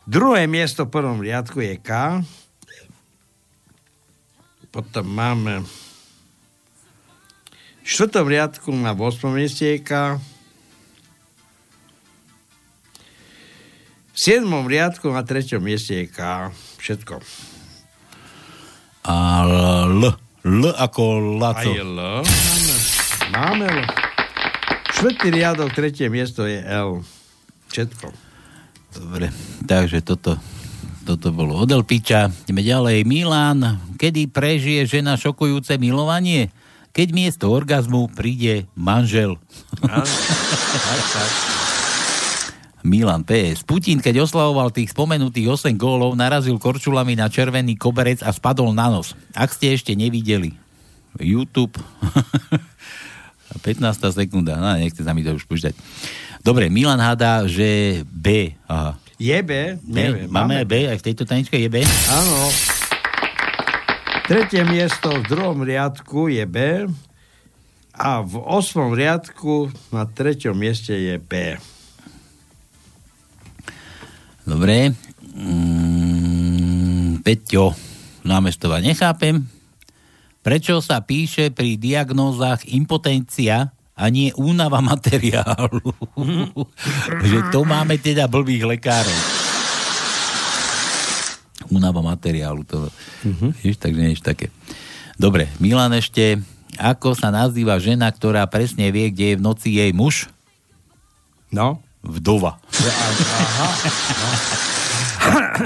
[SPEAKER 9] Druhé miesto v prvom riadku je K. Potom máme v štvrtom riadku na 8. mieste je K. V 7. riadku na 3. mieste je K. Všetko.
[SPEAKER 8] A L. L ako Laco.
[SPEAKER 9] Aj L. Máme, máme L. Štvrtý riadok, tretie miesto je L. Všetko.
[SPEAKER 8] Dobre, takže toto, toto bolo od Elpiča. Ideme ďalej. Milan, kedy prežije žena šokujúce milovanie? Keď miesto orgazmu príde manžel. Milan PS. Putin, keď oslavoval tých spomenutých 8 gólov, narazil korčulami na červený koberec a spadol na nos. Ak ste ešte nevideli, YouTube 15. sekunda, no nechce sa mi to už púšťať. Dobre, Milan hádá, že B. Aha.
[SPEAKER 9] Je B? Neviem.
[SPEAKER 8] Máme, máme B, aj v tejto taničke je B?
[SPEAKER 9] Áno. Tretie miesto v druhom riadku je B a v osmom riadku na treťom mieste je B.
[SPEAKER 8] Dobre. Mm, Peťo, námestova, nechápem, prečo sa píše pri diagnózach impotencia a nie únava materiálu. že to máme teda blbých lekárov. Únava materiálu. To, uh-huh. Jež, takže niečo také. Dobre, Milan ešte, ako sa nazýva žena, ktorá presne vie, kde je v noci jej muž?
[SPEAKER 9] No.
[SPEAKER 8] Vdova.
[SPEAKER 9] Aha. No.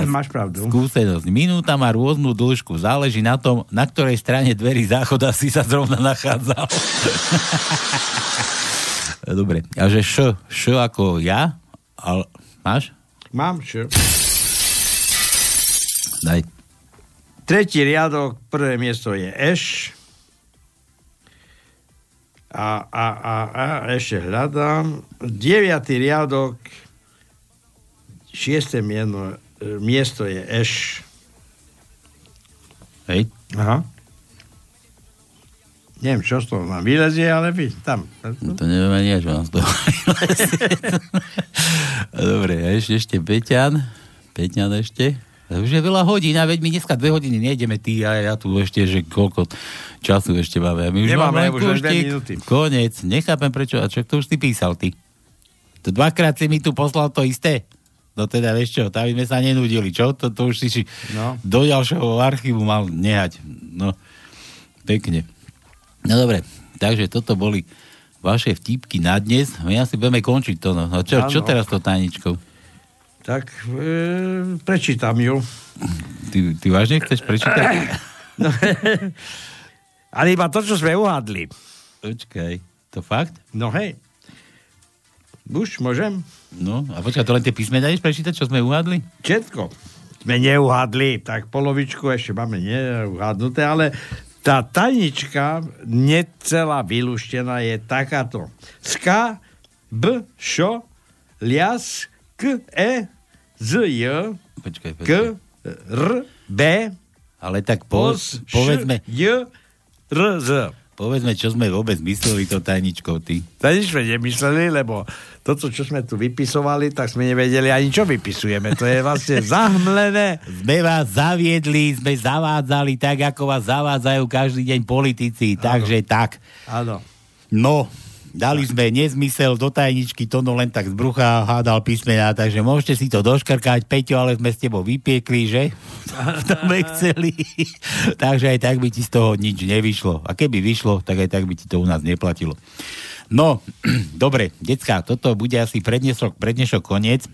[SPEAKER 9] Máš pravdu.
[SPEAKER 8] Skúsenosť. Minúta má rôznu dĺžku. Záleží na tom, na ktorej strane dverí záchoda si sa zrovna nachádzal. Dobre. A že š, š ako ja? Ale, máš?
[SPEAKER 9] Mám čo.
[SPEAKER 8] Daj.
[SPEAKER 9] Tretí riadok, prvé miesto je eš. A, a, a, a ešte hľadám. Deviatý riadok, šiesté mieno, e, miesto je eš.
[SPEAKER 8] Hej.
[SPEAKER 9] Aha. Neviem, čo z toho mám vylezie, ale vy, tam.
[SPEAKER 8] To neviem ani ja, čo mám z toho Dobre, ešte, ešte Peťan. Peťan ešte. Už je veľa hodín, a veď my dneska dve hodiny nejdeme, ty a ja tu ešte, že koľko času ešte máme. My už
[SPEAKER 9] Nemáme,
[SPEAKER 8] máme
[SPEAKER 9] už len minúty.
[SPEAKER 8] Konec, nechápem prečo, a čo to už ty písal, ty? To dvakrát si mi tu poslal to isté. No teda, vieš čo, tam sme sa nenudili, čo? To, to už si
[SPEAKER 9] No.
[SPEAKER 8] do ďalšieho archívu mal nehať. No, pekne. No dobre, takže toto boli vaše vtipky na dnes. My asi budeme končiť to. No, no čo, čo
[SPEAKER 9] Áno.
[SPEAKER 8] teraz to tajničkou?
[SPEAKER 9] Tak e, prečítam ju.
[SPEAKER 8] Ty, ty vážne chceš prečítať?
[SPEAKER 9] No, ale iba to, čo sme uhádli.
[SPEAKER 8] Počkaj, to fakt?
[SPEAKER 9] No hej. Už môžem?
[SPEAKER 8] No, a počkaj, to len tie písmena ideš prečítať, čo sme uhádli?
[SPEAKER 9] Všetko. Sme neuhádli, tak polovičku ešte máme neuhádnuté, ale tá tajnička necelá vylúštená je takáto. Ska, b, šo, lias, k, e, z, j,
[SPEAKER 8] Počkaj, počkaj.
[SPEAKER 9] k, r, b,
[SPEAKER 8] Ale tak
[SPEAKER 9] pos,
[SPEAKER 8] po, povedzme,
[SPEAKER 9] š, j, r, z.
[SPEAKER 8] povedzme, čo sme vôbec mysleli to tajničkou, ty.
[SPEAKER 9] To nič sme nemysleli, lebo toto, čo sme tu vypisovali, tak sme nevedeli ani čo vypisujeme. To je vlastne zahmlené.
[SPEAKER 8] Sme vás zaviedli, sme zavádzali tak, ako vás zavádzajú každý deň politici. Takže tak.
[SPEAKER 9] Áno.
[SPEAKER 8] No, dali sme nezmysel do tajničky, to no len tak z brucha hádal písmená, takže môžete si to doškrkať. Peťo, ale sme s tebou vypiekli, že? to sme chceli. takže aj tak by ti z toho nič nevyšlo. A keby vyšlo, tak aj tak by ti to u nás neplatilo. No, dobre, decka, toto bude asi prednešok, prednešok koniec.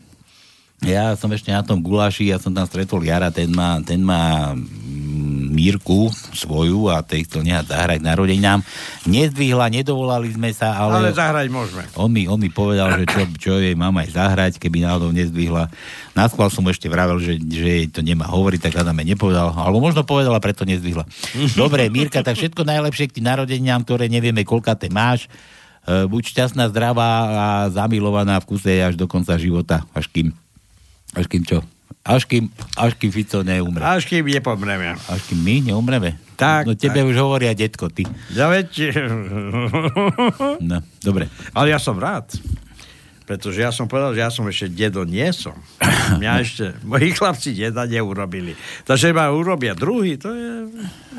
[SPEAKER 8] Ja som ešte na tom guláši, ja som tam stretol Jara, ten má, ten má mm, Mírku svoju a tej chcel nehať zahrať narodeninám. Nezdvihla, nedovolali sme sa,
[SPEAKER 9] Ale,
[SPEAKER 8] ale,
[SPEAKER 9] zahrať môžeme.
[SPEAKER 8] on, mi, on mi povedal, že čo, čo jej mám aj zahrať, keby náhodou nezdvihla. Na schvál som ešte vravel, že, že jej to nemá hovoriť, tak Adame nepovedal. Alebo možno povedala, preto nezdvihla. Dobre, Mírka, tak všetko najlepšie k tým narodeninám, ktoré nevieme, koľka te máš. E, buď šťastná, zdravá a zamilovaná v kuse až do konca života, až kým, až kým čo? Až kým, až kým Fico neumre.
[SPEAKER 9] Až kým nepomreme.
[SPEAKER 8] Až kým my neumreme?
[SPEAKER 9] Tak,
[SPEAKER 8] No tebe
[SPEAKER 9] tak.
[SPEAKER 8] už hovoria detko, ty.
[SPEAKER 9] Ja veď...
[SPEAKER 8] No, dobre.
[SPEAKER 9] Ale ja som rád. Pretože ja som povedal, že ja som ešte dedo nie som. Mňa ešte, moji chlapci deda neurobili. Takže ma urobia druhý, to je...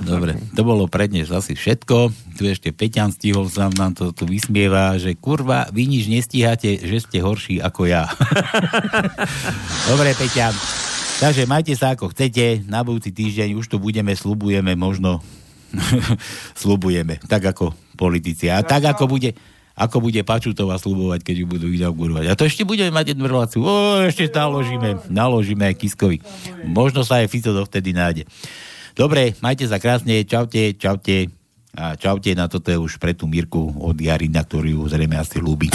[SPEAKER 8] Dobre, to bolo pre dnes asi všetko. Tu ešte Peťan stihol sa nám to tu vysmieva, že kurva, vy nič nestíhate, že ste horší ako ja. Dobre, Peťan. Takže majte sa ako chcete. Na budúci týždeň už tu budeme, slubujeme možno. slubujeme. Tak ako politici. A tak ako bude ako bude Pačutová slubovať, keď ju budú inaugurovať. A to ešte budeme mať jednu reláciu. O, ešte naložíme, naložíme aj Kiskovi. Možno sa aj Fico dovtedy nájde. Dobre, majte sa krásne, čaute, čaute. A čaute, na toto je už pre tú Mirku od Jarina, ktorú zrejme asi ľúbi.